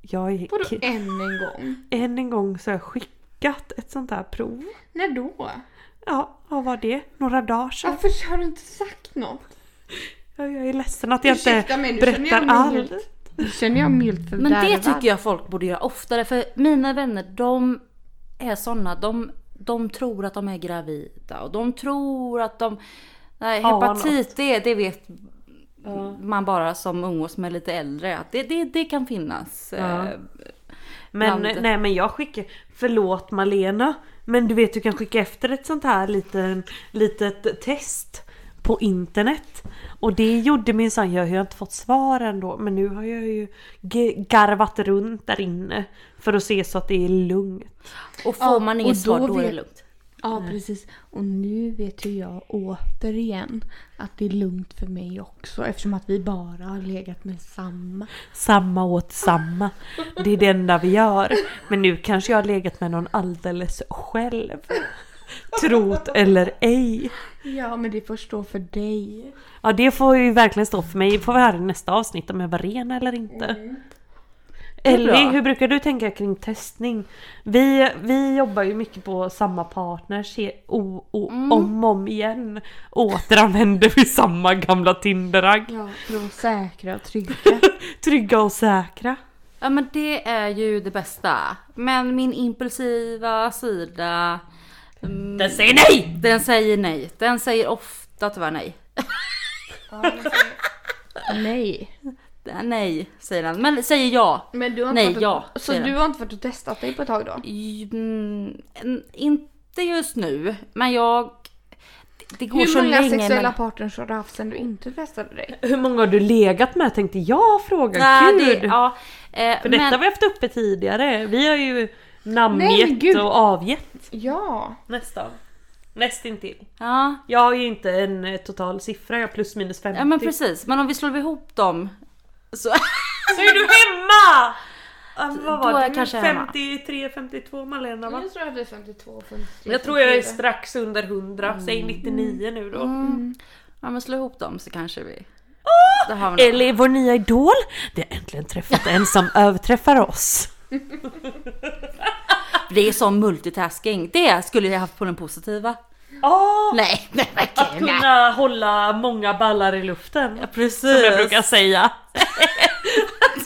jag är... Vadå än en gång? Än en gång så har jag skickat ett sånt här prov. När då? Ja, vad var det? Några dagar sedan. Varför har du inte sagt något? Ja, Jag är ledsen att jag inte Ursäkta mig, nu känner berättar allt. Nu känner jag milt Men det tycker jag folk borde göra oftare för mina vänner de är såna. De, de tror att de är gravida och de tror att de... Nej, hepatit det, det vet man bara som umgås med lite äldre att det, det, det kan finnas. Ja. eh, Men bland- nej men jag skickar, förlåt Malena, men du vet du kan skicka efter ett sånt här liten, litet test på internet. Och det gjorde min son, jag har inte fått svar ändå men nu har jag ju garvat runt där inne för att se så att det är lugnt. Och får Ja, man inget svar då då är det lugnt. Ja precis. Och nu vet ju jag återigen att det är lugnt för mig också eftersom att vi bara har legat med samma. Samma åt samma. Det är det enda vi gör. Men nu kanske jag har legat med någon alldeles själv. Trot eller ej. Ja men det får stå för dig. Ja det får ju verkligen stå för mig. Det får vi höra i nästa avsnitt om jag var ren eller inte. är Ellie, hur brukar du tänka kring testning? Vi, vi jobbar ju mycket på samma partners o, o, Mm. om och om igen. Återanvänder vi samma gamla Tinderagg. Ja, för att vara säkra och trygga. *laughs* Trygga och säkra. Ja men det är ju det bästa. Men min impulsiva sida. Mm, Den säger nej! Den säger nej. Den säger ofta tyvärr nej. Nej. Nej säger den. Men säger ja. Men du har inte Nej, varit ja, Så du har inte varit och testat dig på ett tag då? Mm, inte just nu. Men jag... det- går Hur så många länge sexuella mellan- partners har du haft sen du inte testade dig? Hur många har du legat med tänkte jag fråga. Nej, Gud! det, ja, eh, För detta men, har vi haft uppe tidigare. Vi har ju namngett gud. och avgett. Ja. Nästan. Nästintill. ja, Jag har ju inte en eh, total siffra, jag har plus minus 50. ja men precis. Men om vi slår ihop dem. Så, Så är du hemma! Vad var det? jag kanske hemma. 53, 52 Malena va? Jag tror att det är 52, 53. Jag tror jag är strax under 100, säg 99 nu då. mm, ja men slå ihop dem så kanske vi... Då har vi något. Eller vår nya idol, vi har äntligen träffat en som *laughs* överträffar oss. *laughs* Det är som multitasking. Det skulle jag haft på den positiva. Åh! Nej, nej Att kunna hålla många ballar i luften. Ja, precis. Som jag brukar säga. *laughs*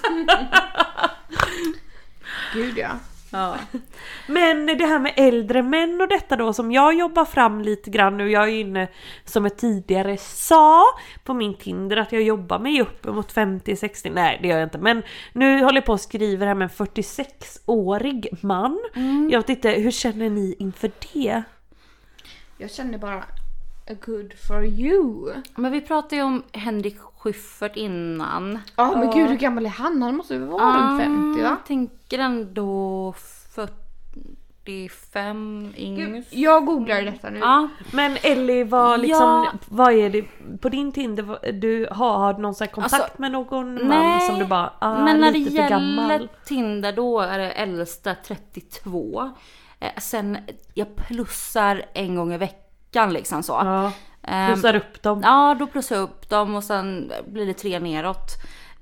*laughs* Gud ja. Ja. *laughs* Men det här med äldre män och detta då som jag jobbar fram lite grann nu. Jag är inne som jag tidigare sa på min Tinder att jag jobbar mig uppemot 50-60. Nej det gör jag inte. Men nu håller jag på och skriver här med en 46-årig man. Jag vet inte, hur känner ni inför det? Jag känner bara good for you. Men vi pratade ju om Henrik Schyffert innan. Ja men gud hur gammal är han? Han måste ju vara runt 50 va? Jag tänker ändå 45 yngst. Jag googlar detta nu. Ja, Men Ellie, vad liksom, Ja. vad är det på din Tinder? Du har, har du någon sån här kontakt Alltså, med någon man nej, som du bara, ah, men när det lite gäller gammal? Tinder då är det äldsta 32. Eh, sen jag plussar en gång i veckan liksom så. Ja, plussar upp dem. Ja, då plussar jag upp dem och sen blir det tre neråt.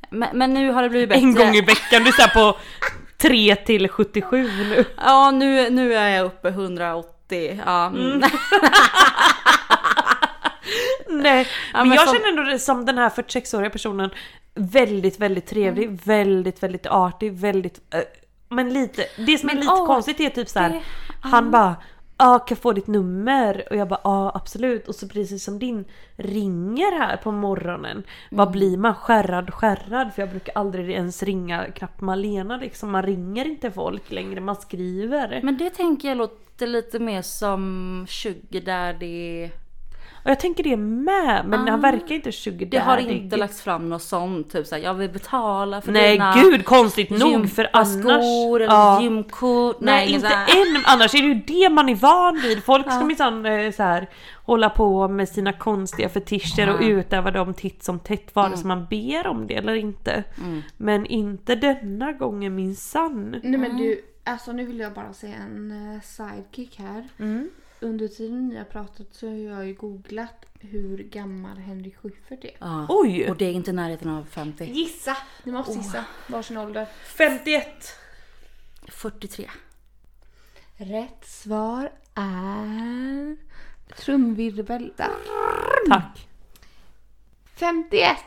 Men, men nu har det blivit bättre. En gång i veckan, du är på 3 till 77 nu. Ja, nu, nu är jag uppe 180. Ja, mm. *laughs* Nej, Ja, men, men jag som- känner ändå som den här 46-åriga personen väldigt, väldigt trevlig, Mm. väldigt, väldigt artig, väldigt... eh, men lite, det som är Men lite åh, konstigt är typ så här. det- han bara Ja, kan jag få ditt nummer? Och jag bara ja absolut. Och så precis som din ringer här på morgonen. Mm. Vad blir man? Skärrad, skärrad? För jag brukar aldrig ens ringa knappt Malena liksom. Man ringer inte folk längre, man skriver. Men det tänker jag låter lite mer som 20 där det... Och jag tänker det med. Men han verkar inte 20 Det har inte lagts fram något sånt, typ såhär jag vill betala för Nej dina gud konstigt nog för annars... gympaskor eller Ja. gymkort. Nej, inget inte än. Annars är det ju det man är van vid. Folk ska minsann eh, så här hålla på med sina konstiga fetischer och utöva dem titt som tätt vare Mm. sig man ber om det eller inte. Men inte denna gången minsann. Nej men du, alltså nu vill jag bara säga en eh, sidekick här. Under tiden ni har pratat så har jag ju googlat hur gammal Henrik Schyffert är. Ja. Oj! Och det är inte i närheten av 50. Gissa! Ni måste gissa varsin ålder. 51! 43. Rätt svar är... Trumvirvel. Tack! 51!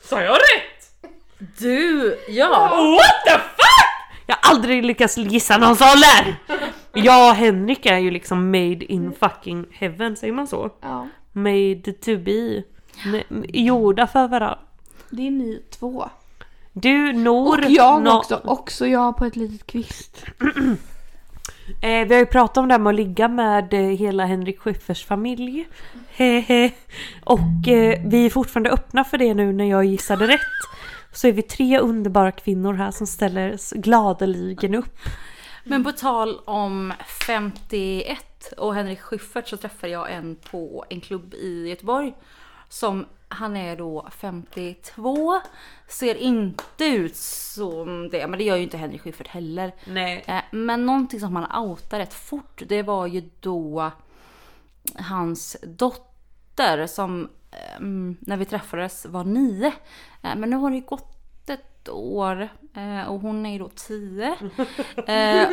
Sa jag rätt? Du, ja! What the! Jag har aldrig lyckats gissa någons ålder! Jag och Henrik är ju liksom made in fucking heaven, säger man så? Ja. Made to be. Gjorda för varandra. Det är ni två. Du, Nor... Och jag Nå- också. Också jag på ett litet kvist. *clears throat* Eh, vi har ju pratat om det här med att ligga med eh, hela Henrik Schyfferts familj. Hehe. Och eh, vi är fortfarande öppna för det nu när jag gissade rätt. Så är vi tre underbara kvinnor här som ställer gladeligen upp. Men på tal om 51 och Henrik Schyffert så träffade jag en på en klubb i Göteborg. Som han är då 52. Ser inte ut som det, men det gör ju inte Henrik Schyffert heller. Nej. Eh, Men någonting som han outade rätt fort, det var ju då hans dotter som när vi träffades var nio. Eh, Men nu har det ju gått ett år eh, och hon är ju då tio. *laughs* Eh,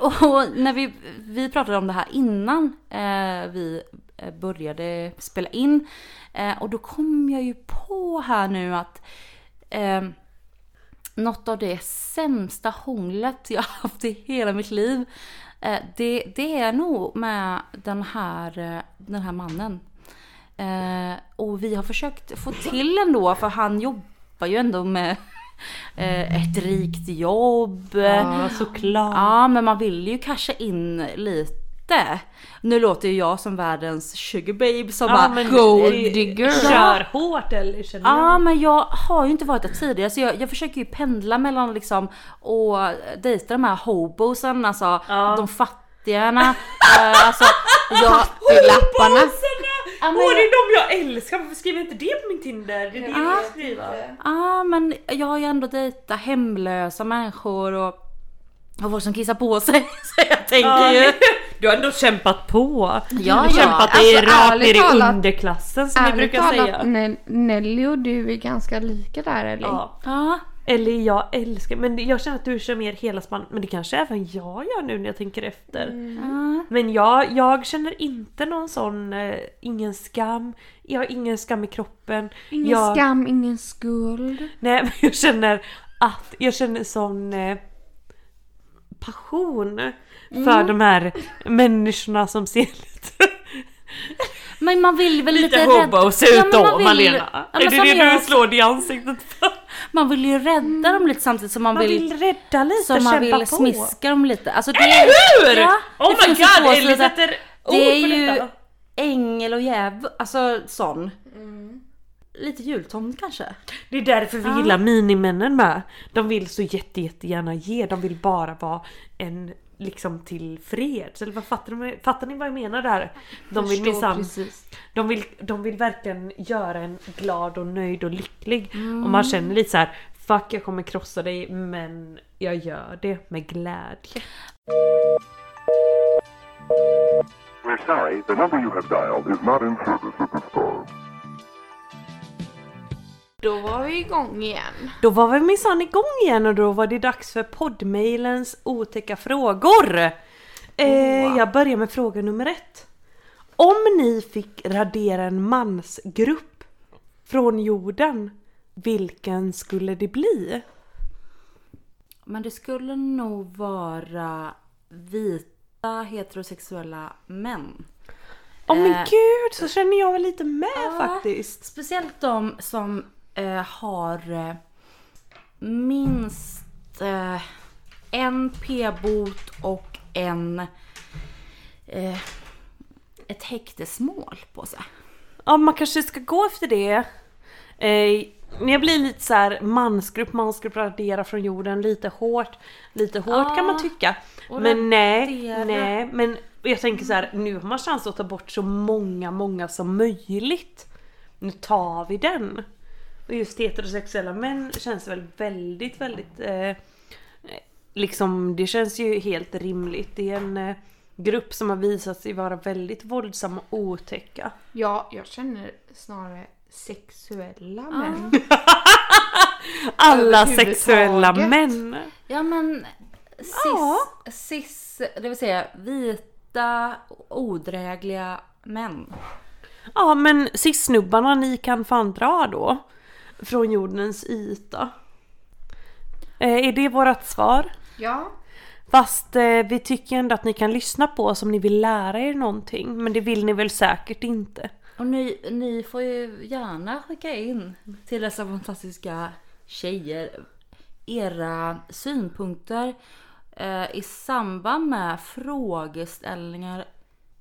Och när vi, vi pratade om det här innan vi började spela in. Och då kom jag ju på här nu att eh, något av det sämsta hånglet jag haft i hela mitt liv. Det, det är nog med den här, den här mannen. Eh, Och vi har försökt få till ändå, för han jobbar ju ändå med *laughs* eh, ett rikt jobb. Ja, såklart. Ja, men man vill ju casha in lite. Nu låter ju jag som världens sugar babe som Ja, bara Gold eh, digger. Kör hårt eller känner Ja du? men jag har ju inte varit där tidigare så jag, jag försöker ju pendla mellan liksom och dejta de här hobosen, alltså Ja. de fattigarna. eh, alltså jag... *laughs* Lapparna. Åh det jag- är de jag älskar, varför skriver jag inte det på min Tinder? Det är det jag skriva. Ja men jag har ju ändå dejtat hemlösa människor och, och folk som kissar på sig. *laughs* Så jag tänker Ja, ju... Du har ändå kämpat på. Ja, du har ja. kämpat dig Alltså, rakt ner i underklassen som vi brukar talat, säga. Ne- Nelly och du är ganska lika där eller? Ja. Ja. Eller jag älskar, men jag känner att du kör mer hela spannet. Men det kanske även jag gör nu när jag tänker efter. ja. Men jag, jag känner inte någon sån, eh, ingen skam. Jag har ingen skam i kroppen. Ingen jag, skam, ingen skuld. Nej *laughs* men jag känner att, jag känner sån eh, passion för de här människorna som ser lite Men man vill väl lite, Lite hobos Ja, ut men då vill- Malena. Ja, är det det jag du slår dig i ansiktet för? Man vill ju rädda dem lite samtidigt som man, Man vill, vill rädda lite, som man vill på. smiska dem lite. Alltså det, Eller hur? Ja, oh det my god, Ellie sätter ord Det är ju detta. ängel och djävul, alltså sån. Mm. Lite jultomt kanske. Det är därför vi gillar minimännen med. De vill så jätte, jättegärna ge, de vill bara vara en liksom till freds. Eller vad fattar, de, fattar ni vad jag menar där? De vill minsann, precis. de vill, de vill verkligen göra en glad och nöjd och lycklig. Och man känner lite så här: fuck jag kommer krossa dig men jag gör det med glädje. We're sorry, the number you have dialed is not in service at this time. Då var vi igång igen. Då var vi minsann igång igen och då var det dags för poddmailens otäcka frågor. Eh, jag börjar med fråga nummer ett. Om ni fick radera en mansgrupp från jorden, vilken skulle det bli? Men det skulle nog vara vita heterosexuella män. Åh men Eh, gud, så känner jag väl lite med Ja. faktiskt. Speciellt de som har eh, minst eh, en p-bot och en eh, ett häktesmål på sig. Ja, man kanske ska gå efter det. Eh, jag blir lite så här mansgrupp, mansgrupp radera från jorden, lite hårt. Lite hårt Ja, kan man tycka. och Men nej, nej. Men jag tänker så här, nu har man chans att ta bort så många, många som möjligt. Nu tar vi den. Och just heterosexuella män känns väl väldigt, väldigt eh, liksom det känns ju helt rimligt. Det är en, eh, grupp som har visat sig vara väldigt våldsamma och otäcka. Ja, jag känner snarare sexuella män. *laughs* Alla sexuella män. Ja men cis, Ja. cis, det vill säga vita odrägliga män. Ja men cis-snubbarna ni kan fan dra då. Från jordens yta. Eh, är det vårat svar? Ja. Fast eh, vi tycker ändå att ni kan lyssna på oss om ni vill lära er någonting. Men det vill ni väl säkert inte? Och ni, ni får ju gärna skicka in till dessa fantastiska tjejer era synpunkter eh, i samband med frågeställningar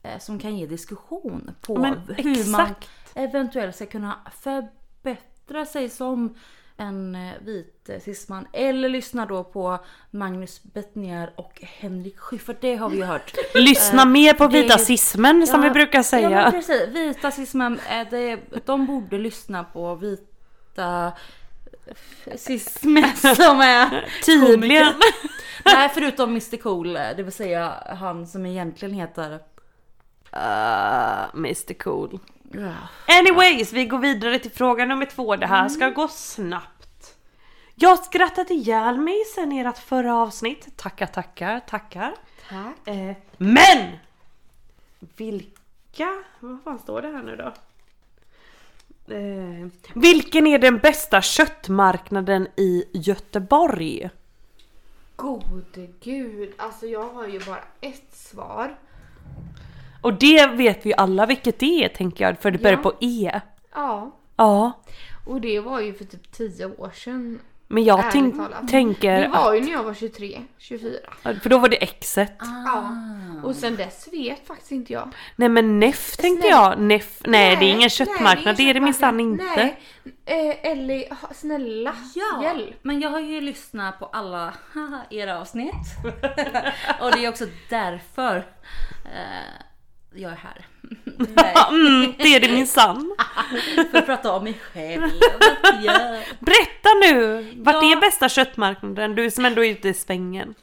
eh, som kan ge diskussion på Men hur man exakt. eventuellt ska kunna förbättra sig som en eh, vit eh, cisman. Eller lyssna då på Magnus Bettner och Henrik Schyffert. Det har vi ju hört. *laughs* Lyssna Eh, mer på vita cismen som Ja, vi brukar Ja säga. men precis, vita cismen, eh, det, de borde lyssna på vita cismen *laughs* som är Tydligen. Nej förutom Mr Cool, det vill säga han som egentligen heter Uh, Mr Cool. Anyways, vi går vidare till fråga nummer två. Det här ska gå snabbt. Jag skrattade ihjäl mig sen ert förra avsnitt. Tackar, tackar, tackar. Tack. Eh, men! Vilka... Vad fan står det här nu då? Eh, vilken är den bästa köttmarknaden i Göteborg? Gode gud, alltså jag har ju bara ett svar. Och det vet vi ju alla vilket det är tänker jag, för det börjar Ja. på E. Ja, Ja, och det var ju för typ 10 år sedan. men jag tänk, talat. tänker... Det var ju när jag var 23, 24. att- För då var det exet. Ja. Och sen dess vet faktiskt inte jag. Nej men Neff tänkte Snälla. jag. Neff, nej, det är ingen köttmarknad, det är det minsann inte. Nej. Eh, Ellie, snälla, Ja, hjälp. men jag har ju lyssnat på alla *laughs* era avsnitt. *laughs* och det är också därför eh, jag är här. *laughs* Mm, det är det minsann. *laughs* för att prata om mig själv. Berätta nu! Vart Ja. är bästa köttmarknaden? Du som ändå är ute i svängen.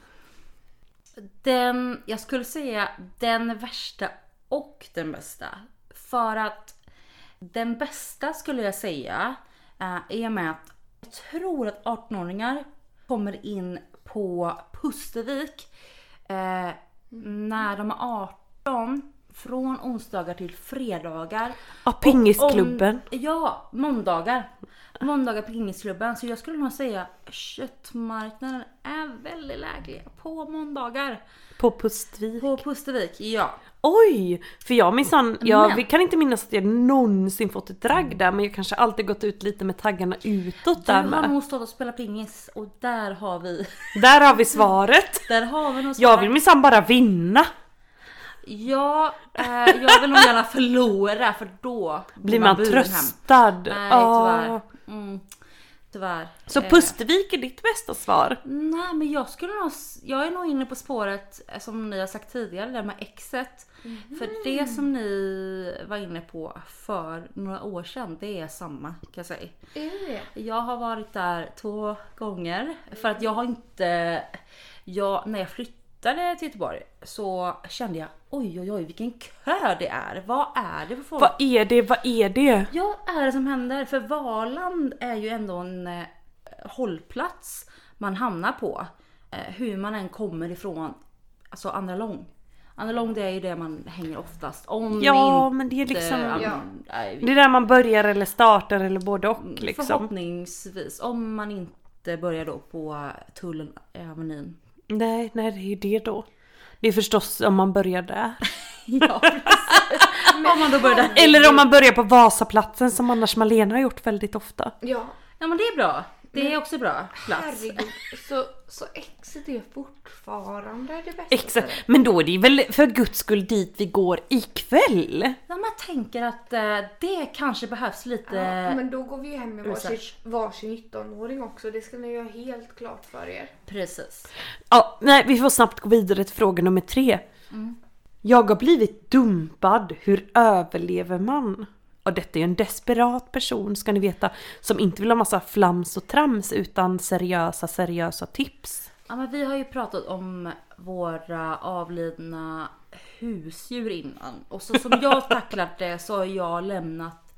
Den, jag skulle säga den värsta och den bästa. För att den bästa skulle jag säga eh, är med att jag tror att 18-åringar kommer in på Pustervik eh, när de är 18 från onsdagar till fredagar. Ja, pingisklubben. Och om- Ja, måndagar. Måndagar pingisklubben. Så jag skulle nog säga köttmarknaden är väldigt läglig på måndagar. På Pustvik. På Pustervik, ja. Oj! För jag minsann, jag Men- vi kan inte minnas att jag någonsin fått ett drag där men jag kanske alltid gått ut lite med taggarna utåt Du där har med. nog stått och spelat pingis och där har vi, Där har vi svaret! *laughs* där har vi nog Jag svaret. vill minsann bara vinna! Ja, eh, jag vill nog gärna förlora för då Blir man buren hem. tröstad? Nej, tyvärr. Mm, tyvärr. Så Eh, Pustvik är ditt bästa svar? Nej men jag skulle nog, jag är nog inne på spåret eh, som ni har sagt tidigare, det med exet. För det som ni var inne på för några år sedan, det är samma kan jag säga. Det Jag har varit där två gånger för att jag har inte, jag, när jag flyttade till Göteborg så kände jag oj oj oj vilken kö det är. Vad är det för folk? Vad är det? Vad är det? Ja, är det som händer? För Valand är ju ändå en eh, hållplats man hamnar på. Eh, hur man än kommer ifrån, alltså Andra Lång. Andra Lång det är ju det man hänger oftast. Om Ja inte, men det är liksom... Ja. Det är där man börjar eller startar eller både och liksom. Förhoppningsvis. Om man inte börjar då på tullen Avenyn. Nej, nej det är ju det då. Det är förstås om man börjar där. *laughs* Ja, precis. om man då börjar där. Eller om man börjar på Vasaplatsen som annars Malena har gjort väldigt ofta. Ja, Ja men det är bra. Det är också bra plats. herregud. Så, så exet är fortfarande det bästa Exakt. Men då är det väl för guds skull dit vi går ikväll? Ja, man tänker att eh, det kanske behövs lite... Ja, men då går vi ju hem med varsin, varsin 19-åring också. Det ska ni göra helt klart för er. Precis. Ja, nej vi får snabbt gå vidare till fråga nummer tre. Jag har blivit dumpad, hur överlever man? Och detta är ju en desperat person ska ni veta som inte vill ha massa flams och trams utan seriösa seriösa tips. Ja, men vi har ju pratat om våra avlidna husdjur innan. Och så som jag tacklat det så har jag lämnat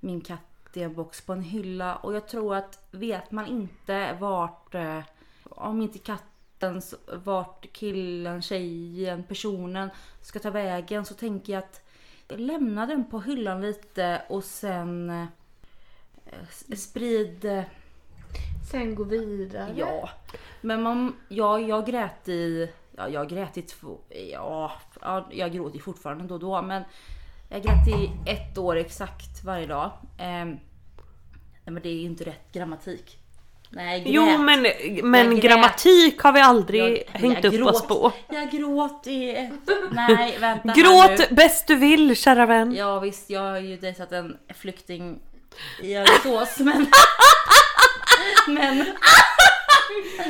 min katt i en box på en hylla. Och jag tror att vet man inte vart, eh, om inte katten, vart killen, tjejen, personen ska ta vägen så tänker jag att lämna den på hyllan lite och sen eh, sprid eh, Sen gå vidare. Ja, men man, ja, jag grät i, ja, jag grät i två, ja, ja, jag gråter ju fortfarande då och då, men jag grät i ett år exakt varje dag. Ehm, nej men det är ju inte rätt grammatik. Nej, grät. Jo men, men grammatik har vi aldrig Jag- hängt jag upp oss gråt. på. Jag gråt i ett, nej vänta Gråt bäst du vill kära vän. Ja visst, jag har ju dejtat en flykting i Alingsås *laughs* men... men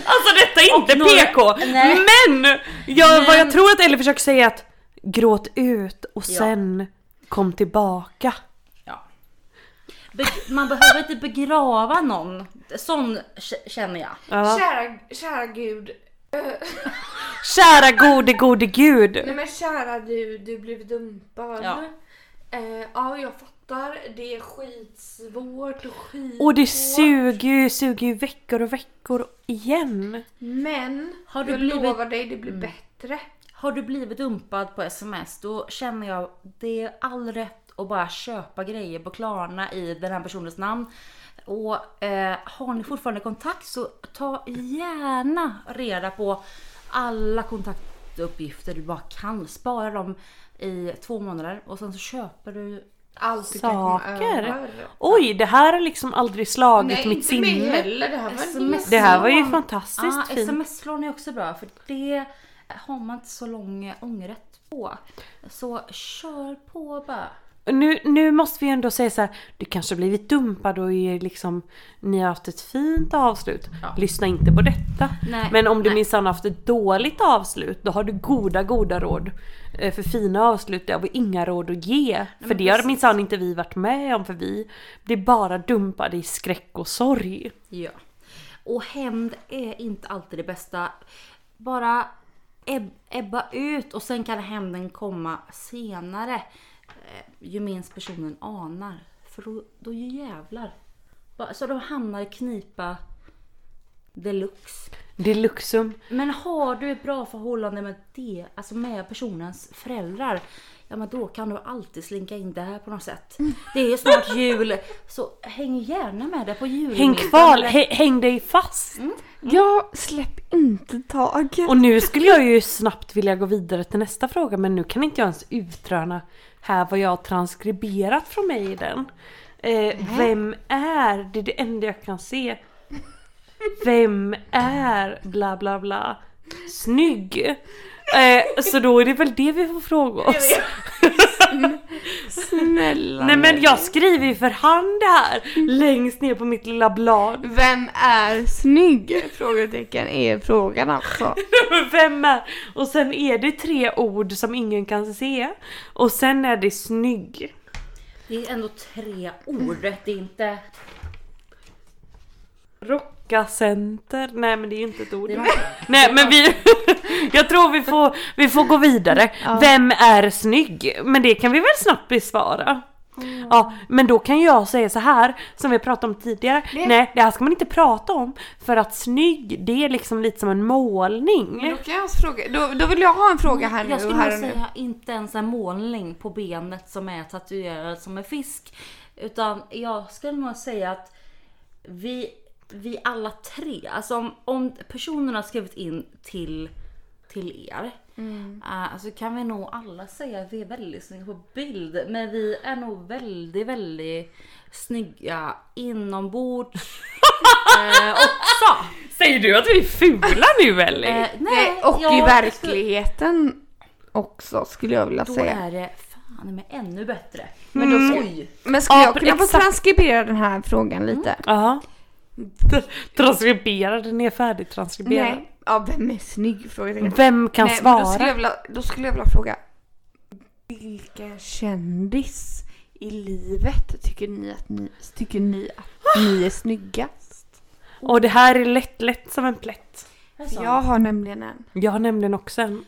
Alltså detta är inte några- PK! Nej. Men! Jag, Vad jag Men- tror att Ellie försöker säga är att gråt ut och Ja. sen kom tillbaka. Be- man behöver inte begrava någon. Sån k- känner jag. Ja. Kära, kära gud. Kära gode gode gud. Nej men kära du, du blev dumpad. Ja. Eh, ja jag fattar. Det är skitsvårt och skitsvårt. Och det suger ju, suger ju veckor och veckor igen. Men Har du jag blivit- lovar dig det blir bättre. Har du blivit dumpad på sms då känner jag det är all rätt att bara köpa grejer på Klarna i den här personens namn. Och eh, har ni fortfarande kontakt så ta gärna reda på alla kontaktuppgifter du bara kan. Spara dem i två månader och sen så köper du Allt du Saker. Oj, det här har liksom aldrig slagit Nej mitt inte mig sinne. heller. Det här var SMS. Det här var ju fantastiskt Ja, fint. sms-lån är också bra för det har man inte så lång ångerrätt på. Så kör på bara. Nu, nu måste vi ändå säga så här, du kanske blivit dumpad och är liksom, ni har haft ett fint avslut. Ja. Lyssna inte på detta. Nej, Men om du nej. minsann haft ett dåligt avslut, då har du goda, goda råd. Eh, För fina avslut det har vi inga råd att ge. för men det har minsann inte vi varit med om, för vi blir bara dumpade i skräck och sorg. Ja. Och hämnd är inte alltid det bästa. Bara eb- ebba ut och sen kan hämnden komma senare. Eh, Ju minst personen anar. För då, då ju jävlar. Så de hamnar i knipa deluxe. Deluxum. Men har du ett bra förhållande med det, alltså med personens föräldrar, ja men då kan du alltid slinka in det här på något sätt. Det är snart *laughs* jul, så häng gärna med det på jul. Häng kvar, hä- häng dig fast. Ja, släpp inte taget. Och nu skulle jag ju snabbt vilja gå vidare till nästa fråga men nu kan inte jag ens utröna här vad jag har transkriberat från mig i den. Eh, vem är, det är det enda jag kan se. Vem är bla bla bla snygg? Eh, så då är det väl det vi får fråga oss. Snälla Nej men jag skriver ju för hand här längst ner på mitt lilla blad. Vem är snygg? Frågetecken är frågan alltså. *laughs* Vem är? Och sen är det tre ord som ingen kan se. Och sen är det snygg. Det är ändå tre ord, det är inte... Rockacenter. Nej men det är ju inte ett ord. Det Nej men vi... *laughs* Jag tror vi får, vi får gå vidare. Vem är snygg? Men det kan vi väl snabbt besvara. Ja, men då kan jag säga så här som vi pratade om tidigare. Nej, det här ska man inte prata om. För att snygg, det är liksom lite som en målning. Då kan jag fråga, då, då vill jag ha en fråga här nu Jag skulle här och nu. säga inte ens en målning på benet som är tatuerad som en fisk. Utan jag skulle nog säga att vi, vi alla tre, alltså om, om personerna har skrivit in till, till er. eh, så kan vi nog alla säga att vi är väldigt snygga på bild. Men vi är nog väldigt, väldigt snygga inombords *laughs* eh, också. Säger du att vi är fula nu eller? Eh, Nej, och i verkligheten också skulle jag vilja Då säga. är det fan med ännu bättre. Men, då ska, Oj! men skulle Ja, jag kunna få exakt. transkribera den här frågan lite? Ja. *laughs* Transkriberad, den är färdigtranskriberad. Nej. Ja, vem är snygg? Frågetecken. Vem kan Nej, svara? då, skulle jag vilja, då skulle jag vilja fråga. Vilka kändis i livet tycker ni att ni, tycker ni, att ni är snyggast? Och det här är lätt, lätt som en plätt. Alltså. Jag har nämligen en. Jag har nämligen också en.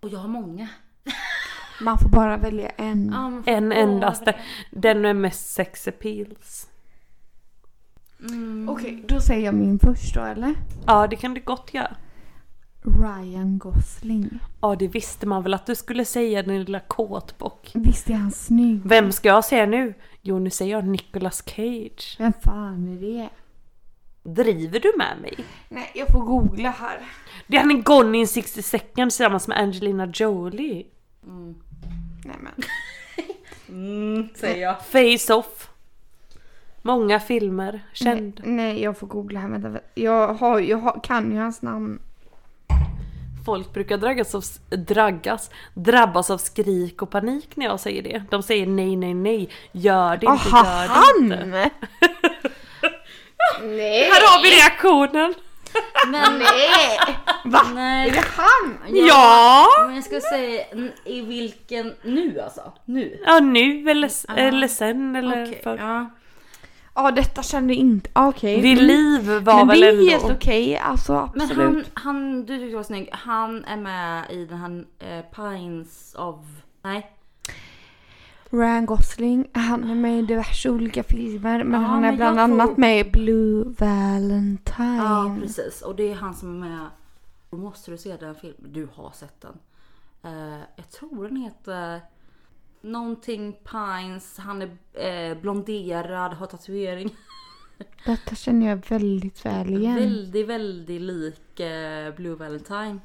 Och jag har många. Man får bara välja en. Ja, En endaste. Den med mest sex appeals. Mm. Okej, då säger jag min först då eller? Ja, det kan du gott göra. Ryan Gosling. Ja, det visste man väl att du skulle säga din lilla kåtbock. Visst är han snygg? Vem ska jag säga nu? Jo, nu säger jag Nicolas Cage. Vem fan är det? Driver du med mig? Nej, jag får googla här. Det är han i Gone in 60 seconds tillsammans med Angelina Jolie. Nej men. *laughs* Mm, säger jag. Face Off. Många filmer. Känd. Nej, nej, jag får googla här. Vänta, jag, har, jag har, kan ju hans namn. Folk brukar draggas av, draggas, drabbas av skrik och panik när jag säger det. De säger nej, nej, nej. Gör det inte, Aha, gör det han! inte. nej! *laughs* *laughs* Här har vi reaktionen! Men *laughs* Nej! Va? nej. Är det han? Ja! Men jag ska säga i vilken, nu alltså? Nu? Ja, nu eller, eller sen eller Okej, för. ja. Ja, detta kände jag inte. Okej. Vid Mm. liv var Men väl det är ändå... helt okej, alltså Men absolut. han, han, du tyckte jag var snygg. Han är med i den här eh, Pines of... Nej. Ryan Gosling, han är med i diverse olika filmer men Ja, han är men bland annat tror- med i Blue Valentine. Ja precis. Och det är han som är med. Då måste du se den filmen. Du har sett den. Eh, jag tror den heter Någonting Pines. Han är eh, blonderad, har tatuering. *laughs* Detta känner jag väldigt väl igen. Väldigt, väldigt lik eh, Blue Valentine.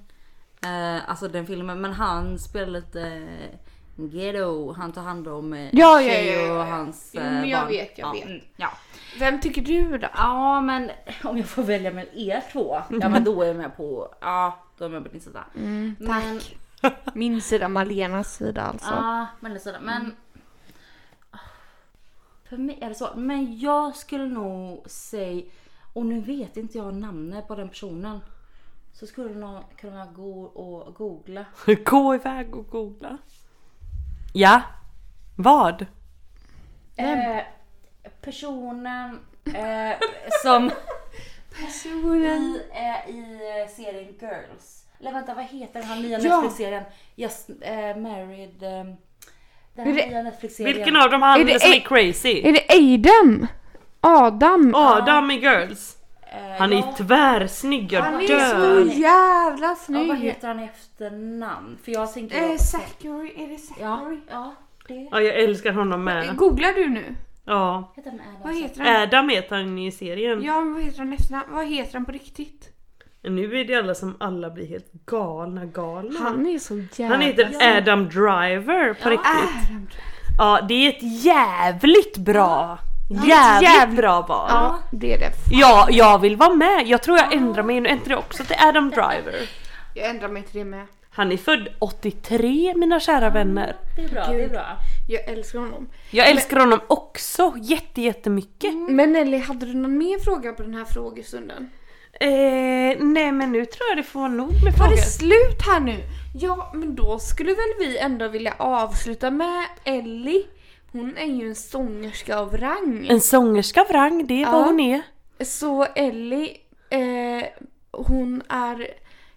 Eh, alltså den filmen. Men han spelar lite eh, ghetto. Han tar hand om eh, Ja, ja, ja, ja, och hans Jo, eh, men jag barn. vet, jag ja, vet. mm, Ja. Vem tycker du då? ja, men om jag får välja mellan er två. Ja, men då är jag med på. Ja, då är jag med på din sida. Mm, Men- tack. Min sida, Malenas sida alltså. Ja, men det är sådär. Men för mig är det så. Men jag skulle nog säga, och nu vet inte jag namnet på den personen. Så skulle nog kunna gå och googla. *laughs* Gå iväg och googla. Ja. Vad? Eh, personen eh, som *laughs* i, eh, i serien Girls. Eller vänta, vad heter den här nya Ja. Netflix-serien? Just eh, Married. Eh, den Är det- nya Netflix-serien. Vilken av dem Är han det som är crazy? Är det Aiden? Adam? Adam i Girls. Eh, Han är ja. tvärsnygg, jag Han är dör. så jävla Ja, vad snygg. heter han i efternamn? För jag tänker... Eh, Zachary, är det ja, Zachary? ja, det Ja, jag älskar honom med. Googlar du nu? Ja. heter Adam. Vad heter han? Adam heter han i serien. Ja, men vad heter han efternamn? Vad heter han på riktigt? Nu är det alla som alla blir helt galna galna. Han, Han är så jävla heter Adam Driver på riktigt. Adam. Ja, det är ett jävligt bra. Jävligt, jävligt- bra val. Ja, det är det. Ja, jag vill vara med. Jag tror jag ändrar mig nu. Ändrar jag också till Adam Driver. Jag ändrar mig till det med. Han är född 83 mina kära vänner. Det är bra, det är bra. Jag älskar honom. Jag älskar honom också jätte, jättemycket. Men Nelly, hade du någon mer fråga på den här frågestunden? Eh, nej men nu tror jag det får vara nog med Var frågor. det slut här nu? Ja, men då skulle väl vi ändå vilja avsluta med Ellie. Hon är ju en sångerska av rang. En sångerska av rang, det är vad Ja. hon är. Så Ellie, eh, hon är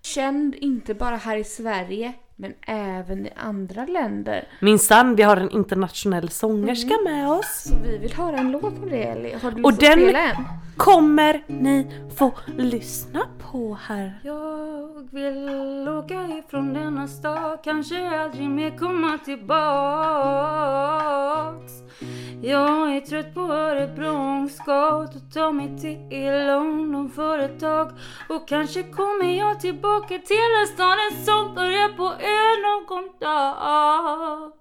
känd inte bara här i Sverige, men även i andra länder. Minsann, vi har en internationell sångerska Mm. med oss. Så vi vill höra en låt om det Ellie. Har du Och lust att den- spela en? Kommer ni få lyssna på här. Jag vill åka ifrån denna stad, kanske aldrig mer komma tillbaks. Jag är trött på Örebro, ska ta mig till London för ett tag. Och kanske kommer jag tillbaka till en staden som börjar på är någon dag.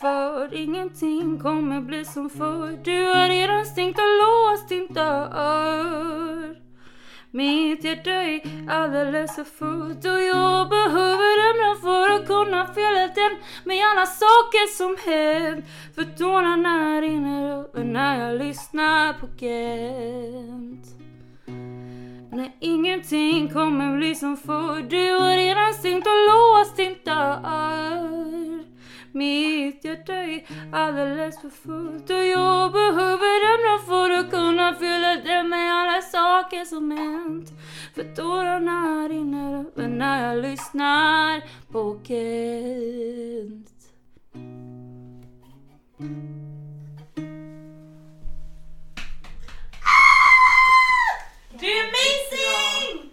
För ingenting kommer bli som förr. Du har redan stängt och låst din dörr. Mitt hjärta är alldeles för fullt och jag behöver ämnen för att kunna fylla den med alla saker som hänt. För tårarna rinner över när jag lyssnar på Kent. Nej, ingenting kommer bli som förr. Du har redan stängt och låst din dörr. Mitt hjärta är alldeles för fullt och jag behöver ändra för att kunna fylla det med alla saker som hänt. För tårarna rinner över när jag lyssnar på Kent. Amazing!